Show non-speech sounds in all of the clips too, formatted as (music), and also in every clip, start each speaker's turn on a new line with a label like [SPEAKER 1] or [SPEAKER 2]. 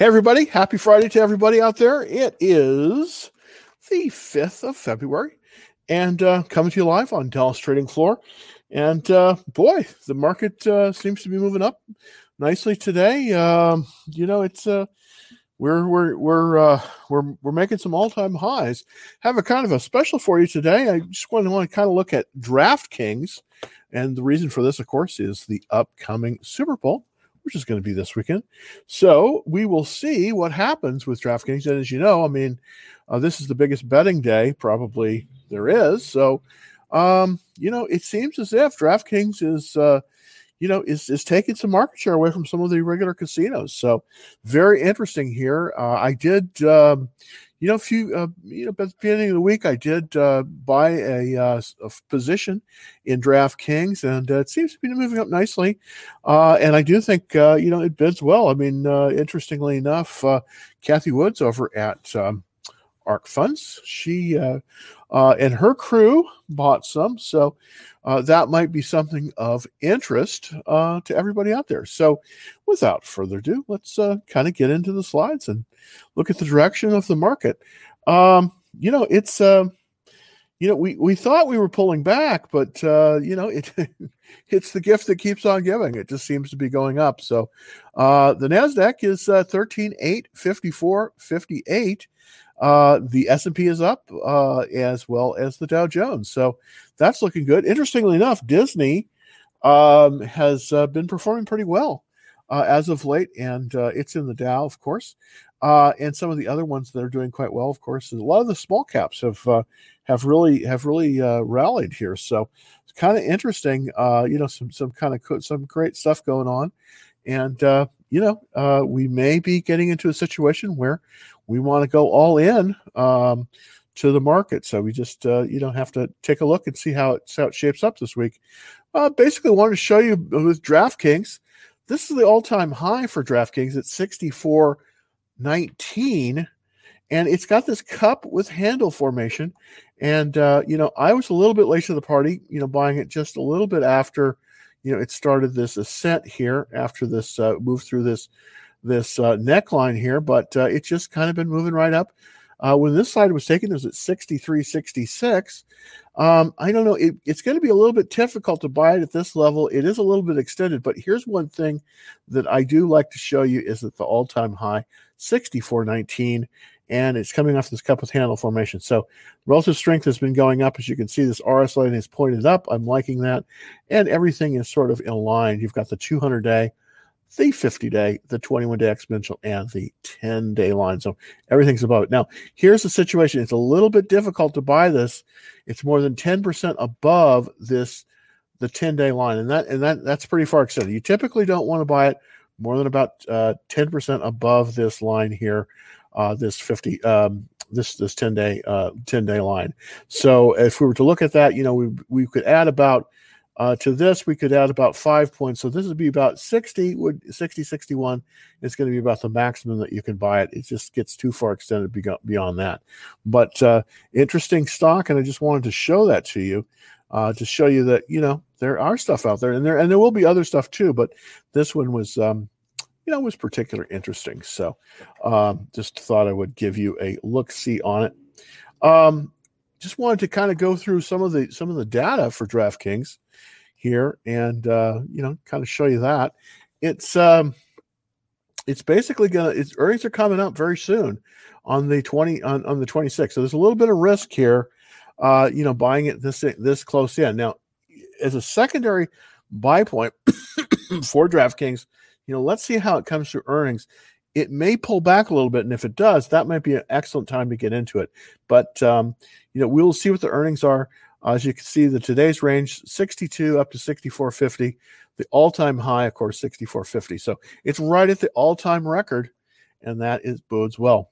[SPEAKER 1] Hey, everybody. Happy Friday to everybody out there. It is the 5th of February and uh, coming to you live on Dallas Trading Floor. And uh, boy, the market uh, seems to be moving up nicely today. Um, you know, it's uh, we're we're we're uh, we're we're making some all time highs. Have a kind of a special for you today. I just want to want to kind of look at DraftKings, and the reason for this, of course, is the upcoming Super Bowl which is going to be this weekend. So we will see what happens with DraftKings. And as you know, I mean, uh, this is the biggest betting day probably there is. So, um, you know, it seems as if DraftKings is, uh, you know, is is taking some market share away from some of the regular casinos. So, very interesting here. Uh, I did, um, you know, a few, uh, you know, at the beginning of the week, I did uh, buy a, uh, a position in DraftKings, and uh, it seems to be moving up nicely. Uh, and I do think, uh, you know, it bids well. I mean, uh, interestingly enough, uh, Cathie Woods over at um, ARK Funds, she uh, uh, and her crew bought some. So uh, that might be something of interest uh, to everybody out there. So, without further ado, let's uh, kind of get into the slides and look at the direction of the market. Um, you know, it's uh, you know we we thought we were pulling back, but you know it (laughs) it's the gift that keeps on giving. It just seems to be going up. So the Nasdaq is uh, thirteen eight fifty four fifty eight. Uh, the S&P is up uh, as well as the Dow Jones. So that's looking good. Interestingly enough, Disney um, has uh, been performing pretty well uh, as of late, and uh, it's in the Dow, of course. Uh, and some of the other ones that are doing quite well, of course, a lot of the small caps have have really have really rallied here. So it's kind of interesting. you know, some some kind of co- some great stuff going on, and you know, we may be getting into a situation where we want to go all in um, to the market. So we just uh, you know have to take a look and see how it, how it shapes up this week. Uh, basically, wanted to show you with DraftKings. This is the all-time high for DraftKings at 64.19, and it's got this cup with handle formation. And uh, you know, I was a little bit late to the party. You know, buying it just a little bit after you know it started this ascent here after this uh, move through this this uh, neckline here, but uh, it's just kind of been moving right up. Uh, when this slide was taken, it was at 63, 66. Um, I don't know. It, it's going to be a little bit difficult to buy it at this level. It is a little bit extended, but here's one thing that I do like to show you is that the all-time high, 64.19, and it's coming off this cup with handle formation. So relative strength has been going up. As you can see, this RS line is pointed up. I'm liking that. And everything is sort of in line. You've got the 200 day, the 50 day, the 21 day exponential, and the 10 day line. So everything's above it. Now, here's the situation it's a little bit difficult to buy this. It's more than 10% above this the 10 day line and that and that that's pretty far extended you typically don't want to buy it more than about uh, 10% above this line here uh, this 50 um, this this 10 day uh, 10 day line so if we were to look at that you know we we could add about uh, to this, we could add about five points. So this would be about 60, would 60, 61 is going to be about the maximum that you can buy it. It just gets too far extended beyond that. But uh, interesting stock, and I just wanted to show that to you uh, to show you that, you know, there are stuff out there and there, and there will be other stuff too, but this one was, um, you know, was particularly interesting. So um, just thought I would give you a look see on it. Um, just wanted to kind of go through some of the some of the data for DraftKings here and uh, you know kind of show you that. It's um it's basically gonna its earnings are coming up very soon on the 20 on, on the 26th so there's a little bit of risk here uh you know buying it this this close in. Now as a secondary buy point (coughs) for DraftKings you know let's see how it comes through earnings it may pull back a little bit and if it does that might be an excellent time to get into it but um you know we'll see what the earnings are as you can see, the today's range 62 up to 64.50. The all-time high, of course, 64.50. So it's right at the all-time record, and that is bodes well.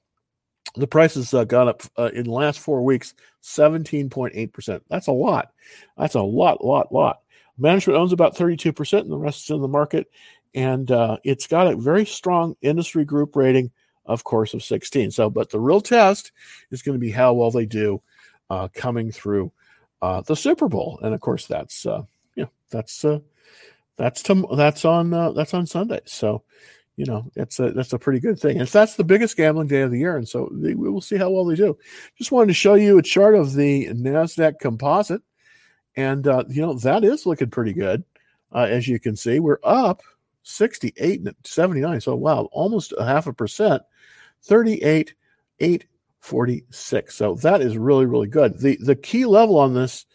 [SPEAKER 1] The price has uh, gone up uh, in the last four weeks 17.8%. That's a lot. That's a lot, lot, lot. Management owns about 32%, and the rest is in the market. And uh, it's got a very strong industry group rating, of course, of 16. So, but the real test is going to be how well they do uh, coming through uh, the Super Bowl, and of course that's uh, that's uh, that's to, that's on uh, that's on Sunday. So you know, that's a that's a pretty good thing. And that's the biggest gambling day of the year, and so they, we will see how well they do. Just wanted to show you a chart of the Nasdaq Composite, and uh, you know that is looking pretty good. Uh, as you can see, we're up 68 and 79. So wow, almost a half a percent, 38, 846. So that is really, really good. The the key level on this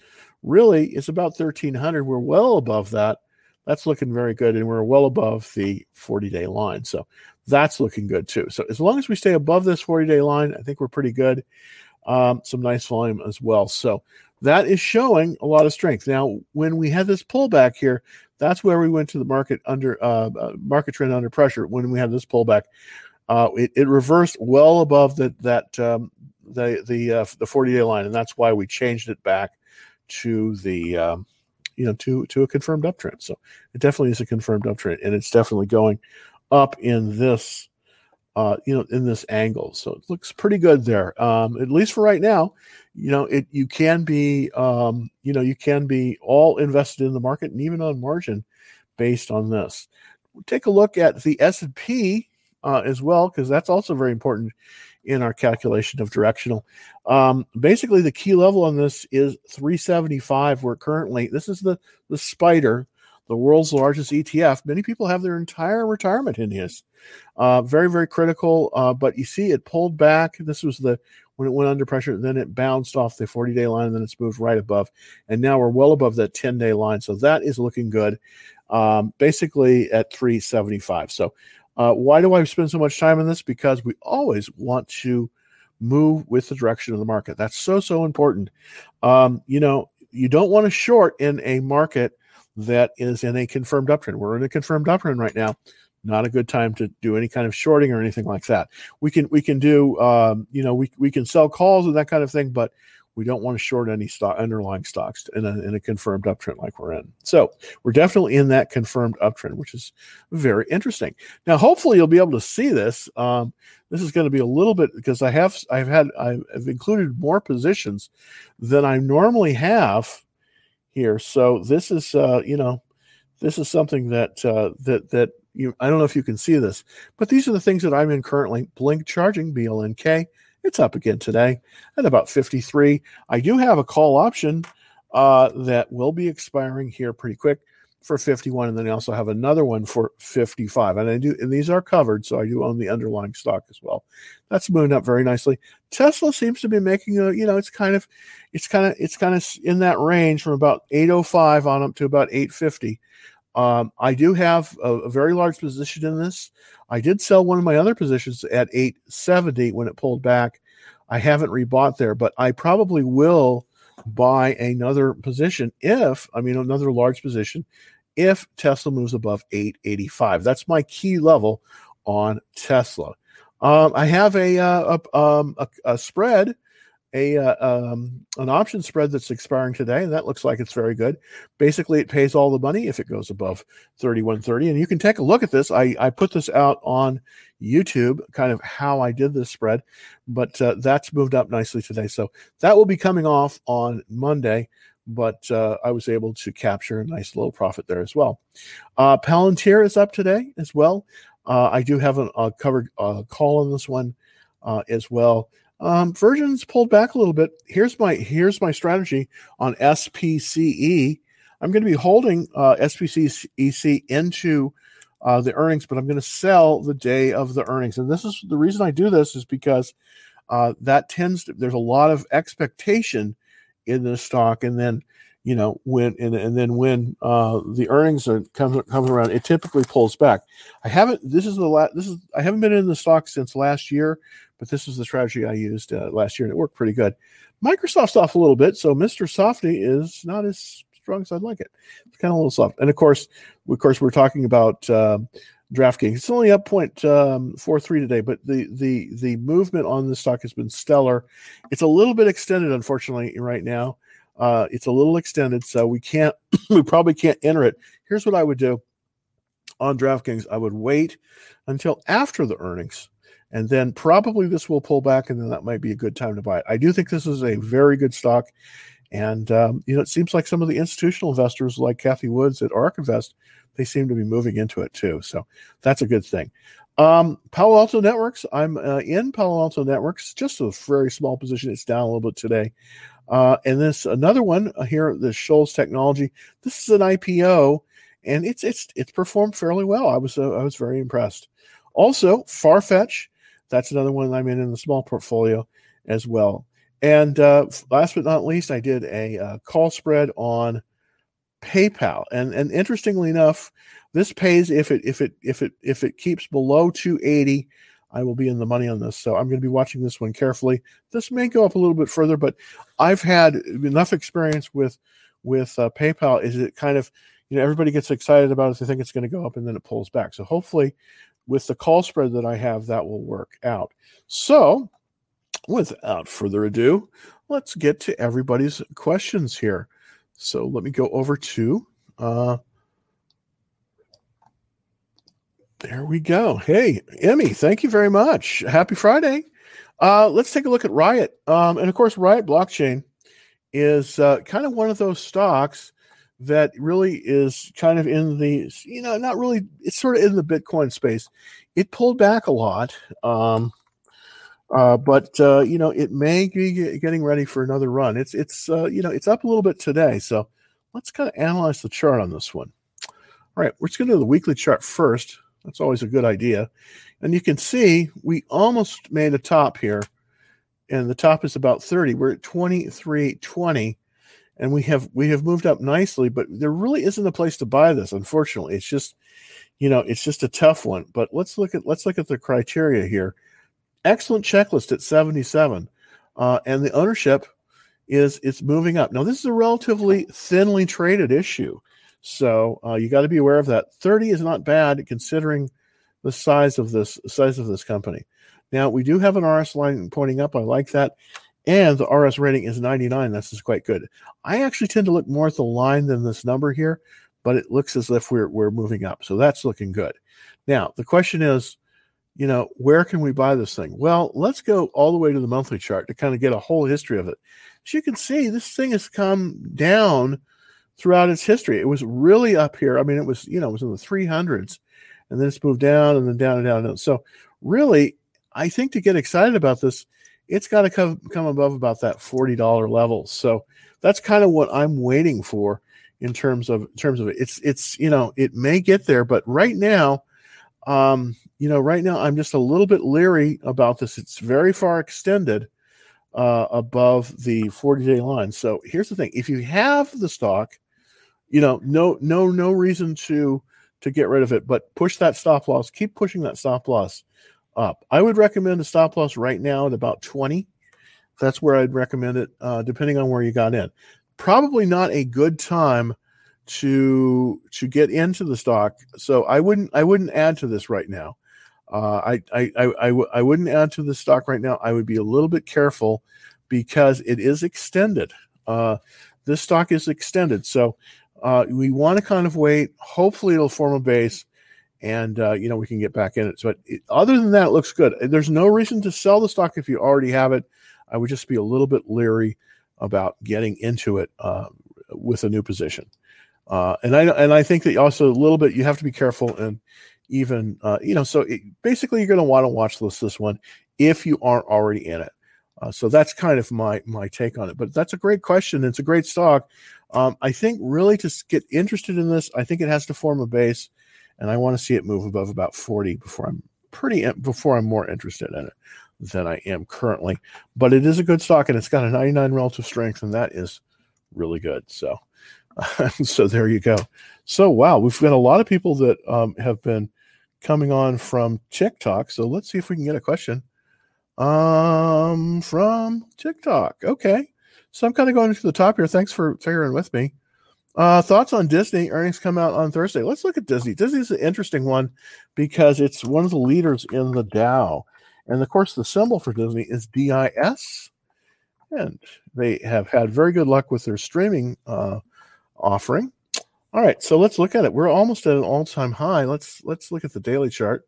[SPEAKER 1] really is about 1300. We're well above that that's looking very good. And we're well above the 40 day line. So that's looking good too. So as long as we stay above this 40 day line, I think we're pretty good. Um, some nice volume as well. So that is showing a lot of strength. Now, when we had this pullback here, that's where we went to the market under uh, uh market trend under pressure. When we had this pullback, uh, it, it, reversed well above the, that um, the the uh, the 40 day line, and that's why we changed it back to the um, you know to to a confirmed uptrend. So it definitely is a confirmed uptrend, and it's definitely going up in this uh, you know in this angle. So it looks pretty good there, um, at least for right now. You know, it you can be um, you know you can be all invested in the market and even on margin based on this. Take a look at the S and P uh, as well because that's also very important in our calculation of directional. Um, basically, the key level on this is 375. We're currently this is the the spider, the world's largest ETF. Many people have their entire retirement in this. Uh, very very critical. Uh, but you see, it pulled back. This was the when it went under pressure. Then it bounced off the 40 day line, and then it's moved right above. And now we're well above that 10 day line. So that is looking good. Um, basically at 375. So uh, why do I spend so much time on this? Because we always want to move with the direction of the market. That's so, so important. Um, you know, you don't want to short in a market that is in a confirmed uptrend. We're in a confirmed uptrend right now. Not a good time to do any kind of shorting or anything like that. We can we can do um, you know we we can sell calls and that kind of thing, but we don't want to short any stock underlying stocks in a, in a confirmed uptrend like we're in. So we're definitely in that confirmed uptrend, which is very interesting. Now, hopefully, you'll be able to see this. Um, this is going to be a little bit because I have I've had I've included more positions than I normally have here. So this is uh, you know this is something that uh, that that you I don't know if you can see this, but these are the things that I'm in currently. Blink charging BLNK it's up again today at about 53. I do have a call option uh, that will be expiring here pretty quick for 51, and then I also have another one for 55. And I do, and these are covered, so I do own the underlying stock as well. That's moving up very nicely. Tesla seems to be making a, you know, it's kind of, it's kind of, it's kind of in that range from about 805 on up to about 850. Um, I do have a, a, very large position in this. I did sell one of my other positions at 870 when it pulled back. I haven't rebought there, but I probably will buy another position if, I mean, another large position if Tesla moves above 885. That's my key level on Tesla. Um, I have a, uh, a, um, a, a spread a uh, um, an option spread that's expiring today, and that looks like it's very good. Basically, it pays all the money if it goes above thirty one thirty, and you can take a look at this. I I put this out on YouTube, kind of how I did this spread, but uh, that's moved up nicely today. So that will be coming off on Monday. But uh, I was able to capture a nice little profit there as well. Uh, Palantir is up today as well. Uh, I do have a, a covered uh, call on this one uh, as well. Um, Virgin's pulled back a little bit. Here's my here's my strategy on SPCE. I'm going to be holding uh, SPCEC into the earnings, but I'm going to sell the day of the earnings. And this is the reason I do this is because that tends to there's a lot of expectation in this stock, and then you know when and, and then when uh, the earnings are coming coming around, it typically pulls back. I haven't. This is the last. This is I haven't been in the stock since last year, but this is the strategy I used uh, last year, and it worked pretty good. Microsoft's off a little bit, so Mr. Softy is not as strong as I'd like it. It's kind of a little soft, and of course, of course, we're talking about. Uh, DraftKings. It's only up point um, four three today, but the the the movement on the stock has been stellar. It's a little bit extended, unfortunately, right now. Uh, it's a little extended, so we can't, (clears throat) we probably can't enter it. Here's what I would do on DraftKings I would wait until after the earnings, and then probably this will pull back, and then that might be a good time to buy it. I do think this is a very good stock, And um, you know, it seems like some of the institutional investors, like Cathie Woods at ARK Invest, they seem to be moving into it too. So that's a good thing. Um, Palo Alto Networks. I'm uh, in Palo Alto Networks, just a very small position. It's down a little bit today. Uh, and this another one here, the Shoals Technology. This is an IPO, and it's it's it's performed fairly well. I was uh, I was very impressed. Also, Farfetch. That's another one I'm in in the small portfolio as well. And uh, last but not least, I did a uh, call spread on PayPal, and and interestingly enough, this pays if it if it if it if it keeps below 280. I will be in the money on this, so I'm going to be watching this one carefully. This may go up a little bit further, but I've had enough experience with with uh, PayPal. Is it kind of you know everybody gets excited about it, they think it's going to go up, and then it pulls back. So hopefully, with the call spread that I have, that will work out. So without further ado, let's get to everybody's questions here. So let me go over to. Uh, there we go. Hey, Emmy, thank you very much. Happy Friday. Uh, let's take a look at Riot. Um, and of course, Riot Blockchain is uh, kind of one of those stocks that really is kind of in the, you know, not really, it's sort of in the Bitcoin space. It pulled back a lot. Um, uh, but uh, you know, it may be getting ready for another run. It's it's uh, you know it's up a little bit today, so let's kind of analyze the chart on this one. All right, we're just going to do the weekly chart first. That's always a good idea. And you can see we almost made a top here, and the top is about 30. We're at 2320, and we have we have moved up nicely, but there really isn't a place to buy this. Unfortunately, it's just you know it's just a tough one. But let's look at let's look at the criteria here excellent checklist at 77. Uh, and the ownership is it's moving up. Now, this is a relatively thinly traded issue. So uh, you got to be aware of that. 30 is not bad considering the size of this size of this company. Now we do have an RS line pointing up. I like that. And the RS rating is 99. This is quite good. I actually tend to look more at the line than this number here, but it looks as if we're we're moving up. So that's looking good. Now the question is, you know, where can we buy this thing? Well, let's go all the way to the monthly chart to kind of get a whole history of it. As you can see, this thing has come down throughout its history. It was really up here. I mean, it was, you know, it was in the 300s and then it's moved down and then down and down. And down. So, really, I think to get excited about this, it's got to come, come above about that $40 level. So, that's kind of what I'm waiting for in terms of in terms of it. It's it's you know, it may get there, but right now um, you know, right now I'm just a little bit leery about this. It's very far extended uh, above the 40 day line. So here's the thing: if you have the stock, you know, no, no, no reason to to get rid of it, but push that stop loss. Keep pushing that stop loss up. I would recommend a stop loss right now at about 20. That's where I'd recommend it, uh, depending on where you got in. Probably not a good time to to get into the stock. So I wouldn't I wouldn't add to this right now. Uh, I, I, I, I, w- I wouldn't add to the stock right now. I would be a little bit careful because it is extended. Uh, this stock is extended. So uh, we want to kind of wait. Hopefully, it'll form a base and, uh, you know, we can get back in it. So, it, other than that, looks good. There's no reason to sell the stock if you already have it. I would just be a little bit leery about getting into it uh, with a new position. Uh, and I and I think that also a little bit you have to be careful and even uh, you know so it, basically you're going to want to watch this this one if you aren't already in it. Uh, so that's kind of my my take on it. But that's a great question. It's a great stock. Um, I think really to get interested in this, I think it has to form a base, and I want to see it move above about 40 before I'm pretty before I'm more interested in it than I am currently. But it is a good stock, and it's got a 99 relative strength, and that is really good. So. (laughs) so there you go. So wow, we've got a lot of people that um, have been coming on from TikTok. So let's see if we can get a question um, from TikTok. Okay, so I'm kind of going to the top here. Thanks for figuring with me. Uh, thoughts on Disney earnings come out on Thursday. Let's look at Disney. Disney's an interesting one because it's one of the leaders in the Dow, and of course the symbol for Disney is DIS, and they have had very good luck with their streaming. Uh, offering. All right, so let's look at it. We're almost at an all-time high. Let's let's look at the daily chart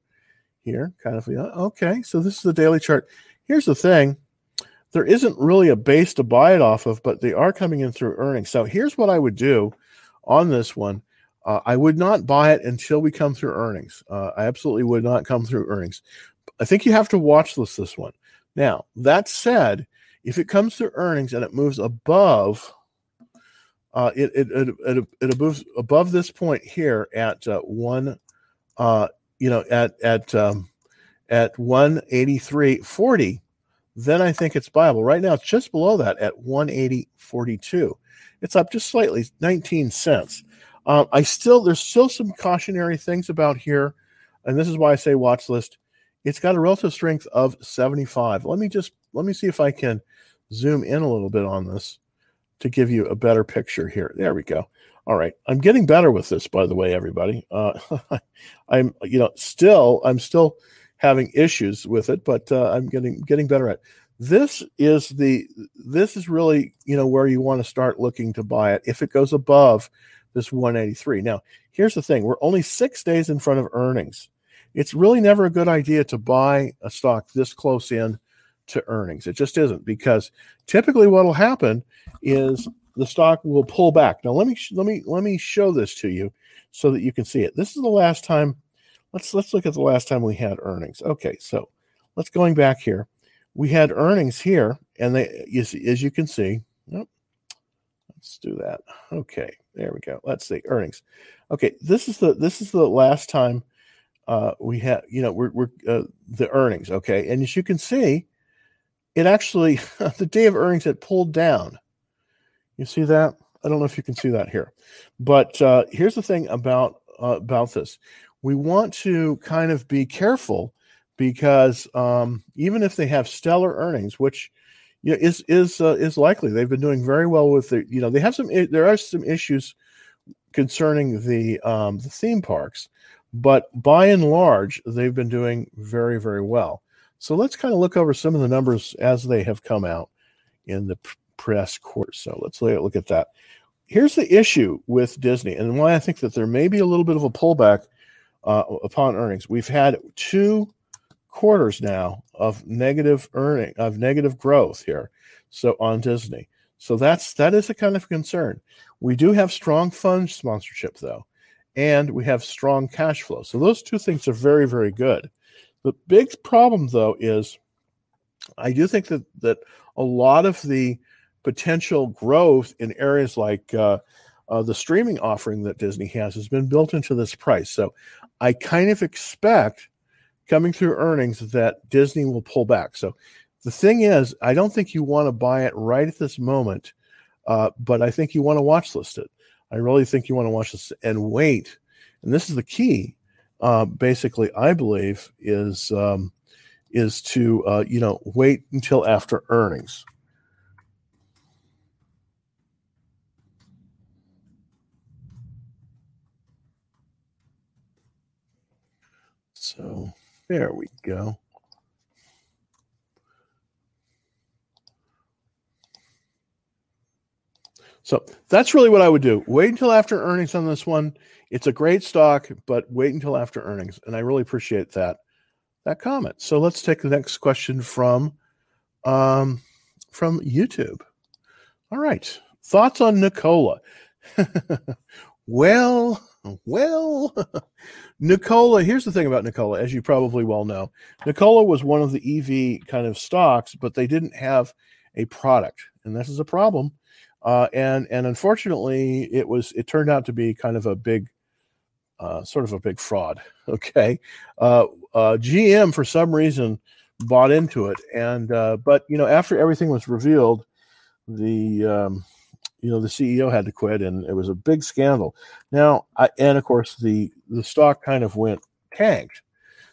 [SPEAKER 1] here. Kind of okay. So this is the daily chart. Here's the thing: there isn't really a base to buy it off of, but they are coming in through earnings. So here's what I would do on this one. Uh, I would not buy it until we come through earnings. Uh, I absolutely would not come through earnings. I think you have to watch this this one. Now, that said, if it comes through earnings and it moves above, uh, it, it, it, it, moves above this point here at uh, one, uh, you know, at, at, um, at 183.40, then I think it's buyable. Right now, it's just below that at 180.42. It's up just slightly, 19 cents. Um, I still there's still some cautionary things about here, and this is why I say watch list. It's got a relative strength of 75. Let me just let me see if I can zoom in a little bit on this to give you a better picture here. There we go. All right, I'm getting better with this, by the way, everybody. Uh, (laughs) I'm you know still I'm still having issues with it, but uh, I'm getting getting better at. It. This is the this is really you know where you want to start looking to buy it if it goes above this 183. Now, here's the thing we're only six days in front of earnings. It's really never a good idea to buy a stock this close in to earnings. It just isn't because typically what will happen is the stock will pull back. Now let me let me let me show this to you so that you can see it. This is the last time let's let's look at the last time we had earnings. Okay, so let's going back here. We had earnings here and they you see, as you can see, oh, let's do that. Okay. There we go. Let's see earnings. Okay, this is the this is the last time uh, we had you know we're, we're uh, the earnings. Okay, and as you can see, it actually (laughs) the day of earnings it pulled down. You see that? I don't know if you can see that here, but uh, here's the thing about uh, about this. We want to kind of be careful because um, even if they have stellar earnings, which you know, is is uh, is likely. They've been doing very well with the. You know, they have some. There are some issues concerning the um, the theme parks, but by and large, they've been doing very very well. So let's kind of look over some of the numbers as they have come out in the press course. So let's look at that. Here's the issue with Disney, and why I think that there may be a little bit of a pullback uh, upon earnings. We've had two quarters now of negative earning of negative growth here. So on Disney. So that's that is a kind of concern. We do have strong fund sponsorship though, and we have strong cash flow. So those two things are very very good. The big problem though is I do think that that a lot of the potential growth in areas like uh, uh, the streaming offering that Disney has has been built into this price. So I kind of expect coming through earnings that Disney will pull back. So the thing is, I don't think you want to buy it right at this moment, uh, but I think you want to watch list it. I really think you want to watch this and wait. And this is the key. Uh, basically, I believe is um, is to uh, you know wait until after earnings. So. There we go. So that's really what I would do. Wait until after earnings on this one. It's a great stock, but wait until after earnings. And I really appreciate that that comment. So let's take the next question from um, from YouTube. All right. Thoughts on Nikola? (laughs) well, well, (laughs) Nikola, here's the thing about Nikola, as you probably well know. Nikola was one of the EV kind of stocks, but they didn't have a product. And this is a problem. Uh, and and unfortunately, it was it turned out to be kind of a big, uh, sort of a big fraud. (laughs) Okay, uh, uh GM for some reason bought into it, and uh, but you know after everything was revealed, the um, you know the CEO had to quit, and it was a big scandal. Now, I, and of course the the stock kind of went tanked.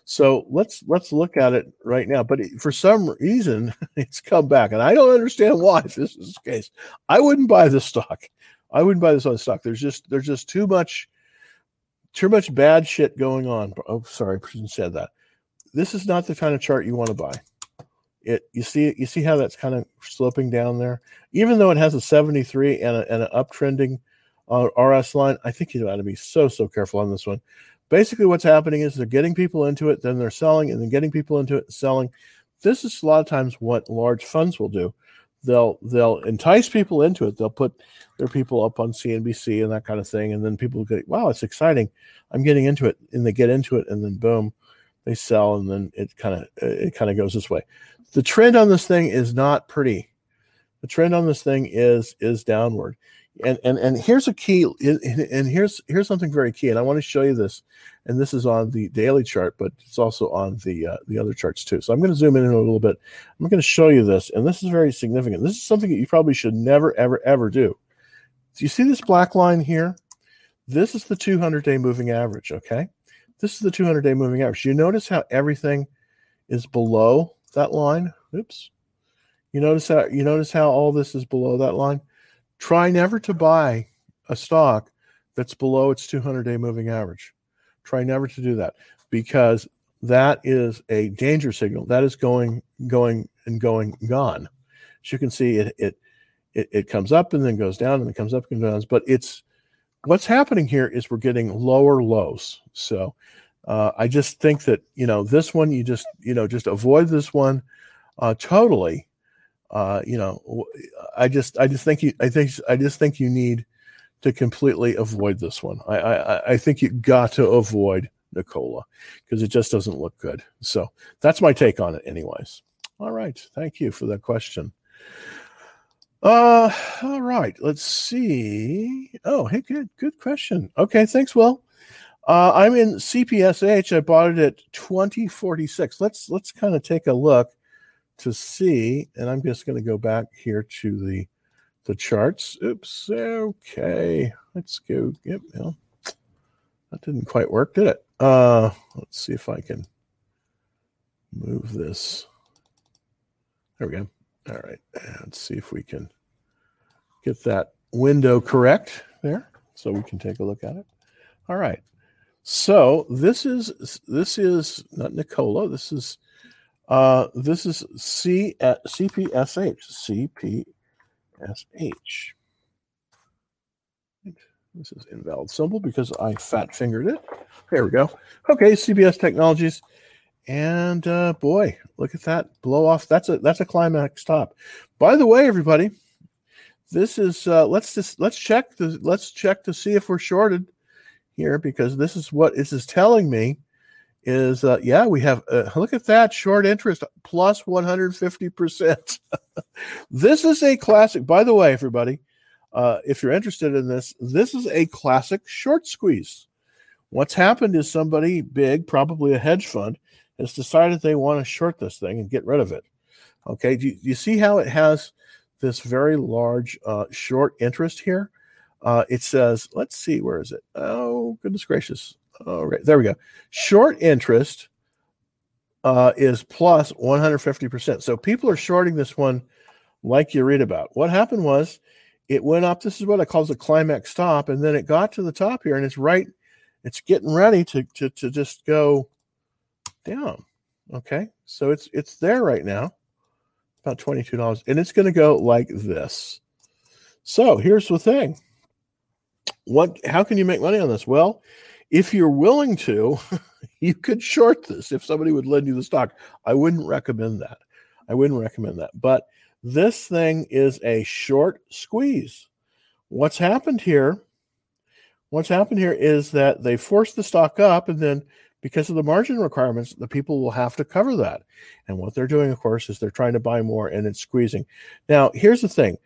[SPEAKER 1] So let's let's look at it right now. But for some reason, (laughs) it's come back, and I don't understand why. If this is the case, I wouldn't buy this stock. I wouldn't buy this on stock. There's just there's just too much too much bad shit going on. Oh, sorry, I shouldn't said that. This is not the kind of chart you want to buy it you see you see how that's kind of sloping down there even though it has a 73 and, a, and an uptrending uh, rs line i think you got to be so so careful on this one basically what's happening is they're getting people into it then they're selling and then getting people into it selling this is a lot of times what large funds will do. They'll they'll entice people into it. They'll put their people up on CNBC and that kind of thing, and then people get, wow, it's exciting. I'm getting into it, and they get into it, and then boom, they sell, and then it kind of it kind of goes this way. The trend on this thing is not pretty. The trend on this thing is is downward and and and here's a key and here's here's something very key and i want to show you this and this is on the daily chart but it's also on the uh, the other charts too. So i'm going to zoom in a little bit. I'm going to show you this and this is very significant. This is something that you probably should never ever ever do. Do you see this black line here? This is the 200 day moving average okay? This is the 200 day moving average. You notice how everything is below that line? Oops. You notice how you notice how all this is below that line Try never to buy a stock that's below its 200 day moving average. Try never to do that because that is a danger signal. That is going, going, and going gone. As you can see, it it it, it comes up and then goes down and it comes up and goes down. But it's what's happening here is we're getting lower lows. So uh, I just think that you know this one you just you know just avoid this one uh, totally uh, you know, I just I just think you I think I just think you need to completely avoid this one. I I, I think you got to avoid Nikola because it just doesn't look good. So that's my take on it, anyways. All right, thank you for that question. Uh, all right, let's see. Oh, hey, good, good question. Okay, thanks, Will. Uh, I'm in CPSH. I bought it at 2046. Let's let's kind of take a look to see, and I'm just going to go back here to the the charts. Oops. Okay. Let's go. Yep. Well, that didn't quite work, did it? Uh, let's see if I can move this. There we go. All right. Let's see if we can get that window correct there so we can take a look at it. All right. So this is this is not Nikola. This is uh, this is C at uh, CPSH. CPSH. This is invalid symbol because I fat fingered it. There we go. Okay, CPS Technologies. And uh, boy, look at that blow off. That's a that's a climax top. By the way, everybody, this is uh, let's just let's check the let's check to see if we're shorted here because this is what this is telling me is uh, yeah we have uh, look at that short interest plus 150% (laughs) this is a classic by the way everybody uh, if you're interested in this this is a classic short squeeze. What's happened is somebody big probably a hedge fund has decided they want to short this thing and get rid of it. Okay do you, do you see how it has this very large uh, short interest here? Uh, it says let's see where is it? Oh goodness gracious all right, there we go. Short interest uh, is plus 150%. So people are shorting this one like you read about. What happened was it went up. This is what I call the climax stop. And then it got to the top here and it's right, it's getting ready to, to, to just go down. Okay. So it's, it's there right now, about $22. And it's going to go like this. So here's the thing. What, how can you make money on this? Well, if you're willing to, (laughs) you could short this if somebody would lend you the stock. I wouldn't recommend that. I wouldn't recommend that. But this thing is a short squeeze. What's happened here? What's happened here is that they force the stock up, and then because of the margin requirements, the people will have to cover that. And what they're doing, of course, is they're trying to buy more and it's squeezing. Now, here's the thing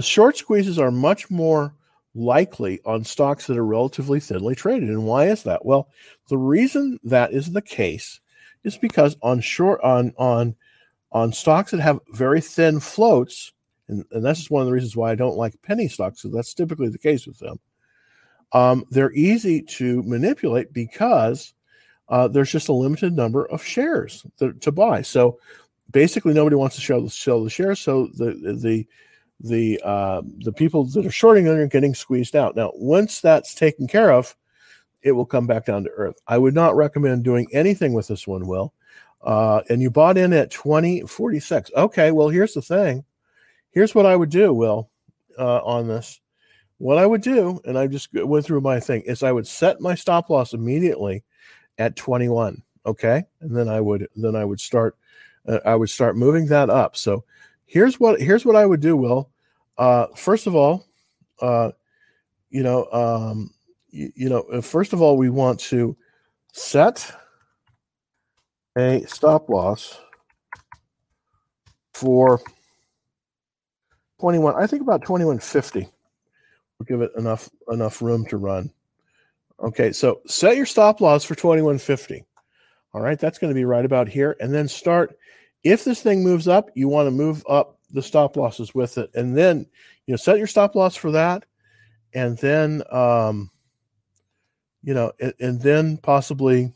[SPEAKER 1] short squeezes are much more likely on stocks that are relatively thinly traded. And why is that? Well, the reason that is the case is because on short on on on stocks that have very thin floats, and, and that's just one of the reasons why I don't like penny stocks, because that's typically the case with them. Um, they're easy to manipulate because uh, there's just a limited number of shares that, to buy. So basically, nobody wants to sell, sell the shares. So the the the uh, the people that are shorting are getting squeezed out. Now, once that's taken care of, it will come back down to earth. I would not recommend doing anything with this one, Will. Uh, and you bought in at 2046. Okay, well, here's the thing. Here's what I would do, Will, uh, on this. What I would do, and I just went through my thing, is I would set my stop loss immediately at 21. Okay, and then I would then I would start uh, I would start moving that up. So here's what here's what I would do. Will uh, first of all, uh, you know, um, you, you know, uh, first of all, we want to set a stop loss for 21. I think about 2150 will give it enough enough room to run. Okay, so set your stop loss for 2150. All right, that's going to be right about here. And then start, if this thing moves up, you want to move up the stop losses with it. And then, you know, set your stop loss for that. And then, um, you know, and, and then possibly,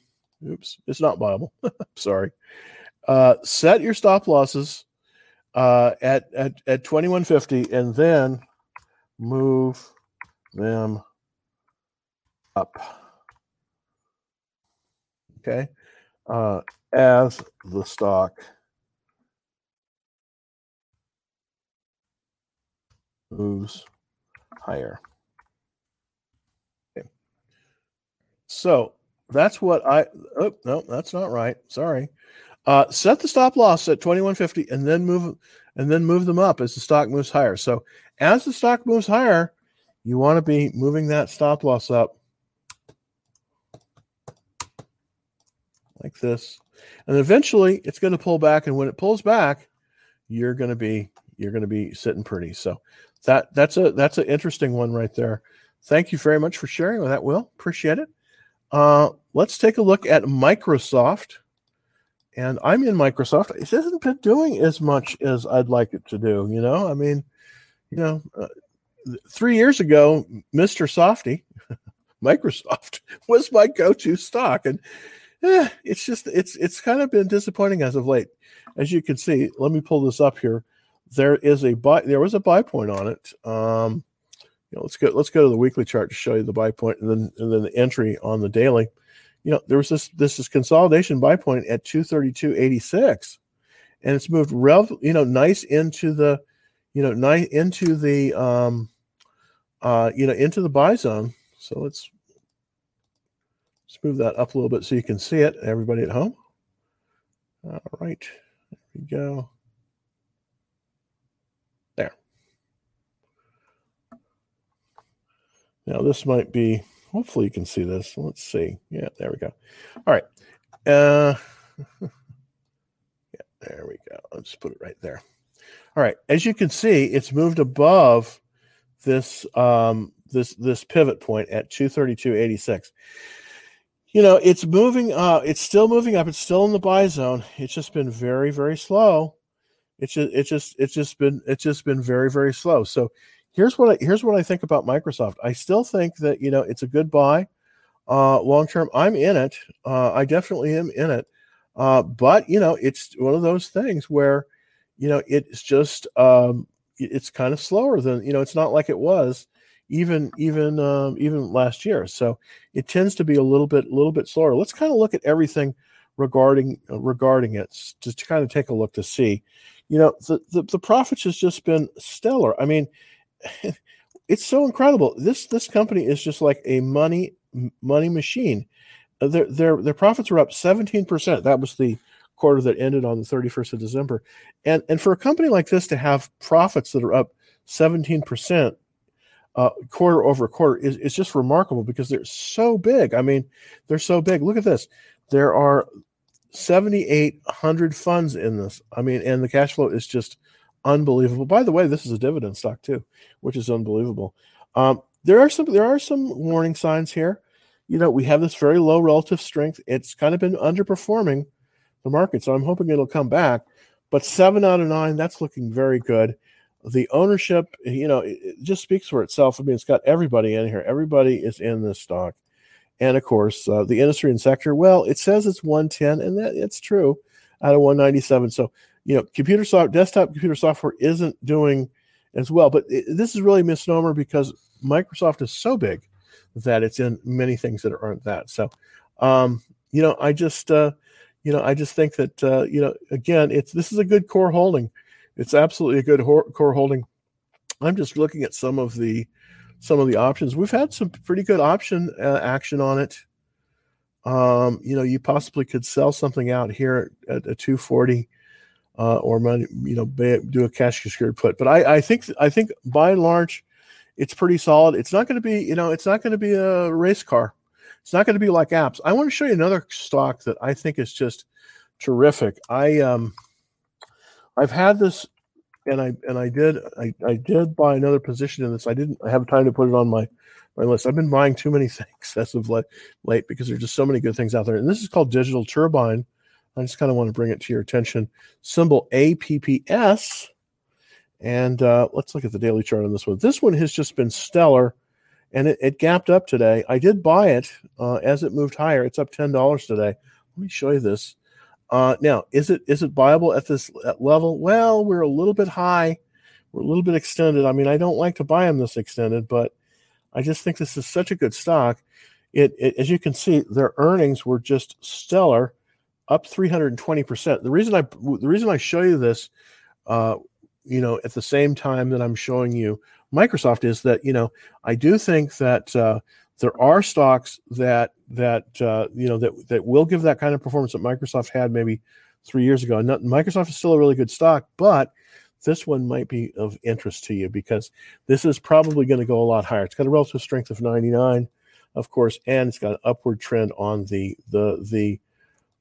[SPEAKER 1] oops, it's not viable. (laughs) Sorry. Uh, set your stop losses uh, at, at, at 2150 and then move them up. Okay. Uh, as the stock moves higher. Okay. So that's what I, oh, no, that's not right. Sorry. Uh, set the stop loss at 2150 and then move and then move them up as the stock moves higher. So as the stock moves higher, you want to be moving that stop loss up like this. And eventually it's going to pull back. And when it pulls back, you're going to be you're going to be sitting pretty. So that that's a that's an interesting one right there. Thank you very much for sharing with that, Will. Appreciate it. Uh, let's take a look at Microsoft. And I'm in Microsoft. It hasn't been doing as much as I'd like it to do. You know, I mean, you know, uh, three years ago, Mr. Softy, (laughs) Microsoft, (laughs) was my go-to stock, and eh, it's just it's it's kind of been disappointing as of late. As you can see, let me pull this up here. There is a buy. There was a buy point on it. Um, you know, let's go. Let's go to the weekly chart to show you the buy point, and then and then the entry on the daily. You know, there was this this is consolidation buy point at two thirty two eighty six, and it's moved rev. You know, nice into the, you know, nice into the um, uh, you know, into the buy zone. So let's Let's move that up a little bit so you can see it, everybody at home. All right, there we go. There. Now this might be, hopefully you can see this. Let's see. Yeah, there we go. All right. Uh, (laughs) yeah, there we go. Let's put it right there. All right. As you can see, it's moved above this um, this this pivot point at 232.86 you know, it's moving uh it's still moving up. It's still in the buy zone. It's just been very, very slow. It's just it's just it's just been it's just been very, very slow. So here's what I here's what I think about Microsoft. I still think that, you know, it's a good buy. Uh long term. I'm in it. Uh I definitely am in it. Uh, but you know, it's one of those things where, you know, it's just um it's kind of slower than you know, it's not like it was even even um, even last year. So it tends to be a little bit a little bit slower. Let's kind of look at everything regarding uh, regarding it just to kind of take a look to see. You know, the, the, the profits has just been stellar. I mean, it's so incredible. This this company is just like a money money machine. Uh, their their their profits were up 17%. That was the quarter that ended on the 31st of December. And and for a company like this to have profits that are up 17% uh, quarter over quarter is, is just remarkable because they're so big. I mean, they're so big. Look at this. There are 7,800 funds in this. I mean, and the cash flow is just unbelievable. By the way, this is a dividend stock too, which is unbelievable. Um, there are some there are some warning signs here. You know, we have this very low relative strength. It's kind of been underperforming the market, so I'm hoping it'll come back. But seven out of nine, that's looking very good the ownership, you know, it just speaks for itself. I mean, it's got everybody in here. Everybody is in this stock. And of course, uh, the industry and sector, well, it says it's 110, and that it's true out of 197. So, you know, computer software, desktop computer software isn't doing as well. But it, this is really a misnomer because Microsoft is so big that it's in many things that aren't that. So, um, you know, I just, uh, you know, I just think that, uh, you know, again, it's this is a good core holding it's absolutely a good core holding. I'm just looking at some of the some of the options. We've had some pretty good option uh, action on it. Um, you know, you possibly could sell something out here at, at a 240. Uh, or money, you know, do a cash secured put. But I, I think I think by and large, it's pretty solid. It's not going to be, you know, it's not going to be a race car. It's not going to be like apps. I want to show you another stock that I think is just terrific. I um, I've had this, and I and I did I, I did buy another position in this. I didn't I have time to put it on my my list. I've been buying too many (laughs) things as of late, late because there's just so many good things out there. And this is called Digital Turbine. I just kind of want to bring it to your attention. Symbol APPS. And uh, let's look at the daily chart on this one. This one has just been stellar and it, it gapped up today. I did buy it uh, as it moved higher. It's up $10 today. Let me show you this. Uh, now, is it is it viable at this level? Well, we're a little bit high. We're a little bit extended. I mean, I don't like to buy them this extended, but I just think this is such a good stock. It, it as you can see, their earnings were just stellar, up 320%. The reason I the reason I show you this, uh, you know, at the same time that I'm showing you Microsoft is that you know I do think that uh, there are stocks that that uh, you know that that will give that kind of performance that Microsoft had maybe three years ago. Not, Microsoft is still a really good stock, but this one might be of interest to you because this is probably going to go a lot higher. It's got a relative strength of 99, of course, and it's got an upward trend on the the the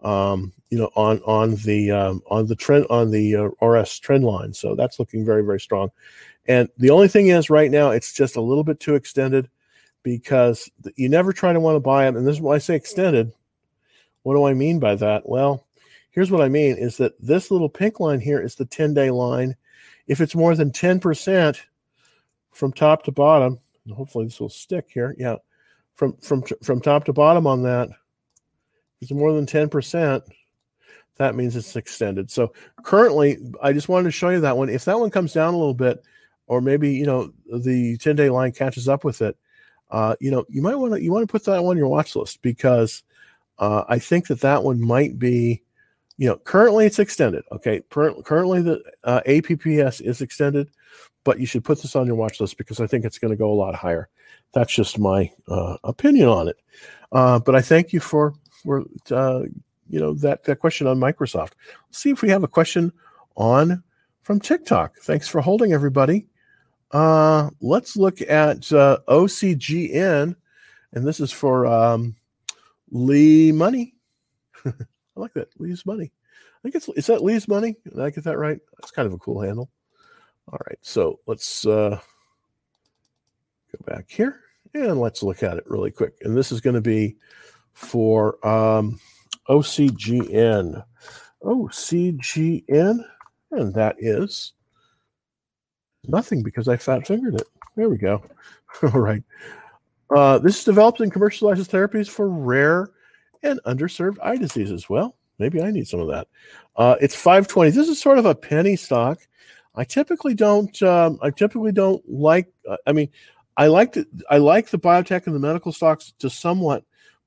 [SPEAKER 1] um, you know on on the um, on the trend on the uh, RS trend line. So that's looking very very strong. And the only thing is, right now, it's just a little bit too extended because you never try to want to buy them. And this is why I say extended. What do I mean by that? Well, here's what I mean is that this little pink line here is the 10 day line. If it's more than 10% from top to bottom, hopefully this will stick here. Yeah. From from from top to bottom on that, it's more than 10%, that means it's extended. So currently, I just wanted to show you that one. If that one comes down a little bit, or maybe you know the 10 day line catches up with it, uh, you know, you might want to you want to put that on your watch list because uh, I think that that one might be, you know, currently it's extended. Okay, per- currently the uh, APPS is extended, but you should put this on your watch list because I think it's going to go a lot higher. That's just my uh, opinion on it. Uh, but I thank you for for uh, you know that that question on Microsoft. Let's see if we have a question on from TikTok. Thanks for holding, everybody. Uh, let's look at uh, OCGN, and this is for um, Lee Money. (laughs) I like that Lee's Money. I think it's is that Lee's Money? Did I get that right? That's kind of a cool handle. All right, so let's uh, go back here and let's look at it really quick. And this is going to be for um, OCGN. OCGN, and that is Nothing because I fat fingered it. There we go. (laughs) All right. Uh, this develops and commercializes therapies for rare and underserved eye diseases. Well, maybe I need some of that. Uh, it's 520. This is sort of a penny stock. I typically don't. Um, I typically don't like. Uh, I mean, I like. I like the biotech and the medical stocks to somewhat,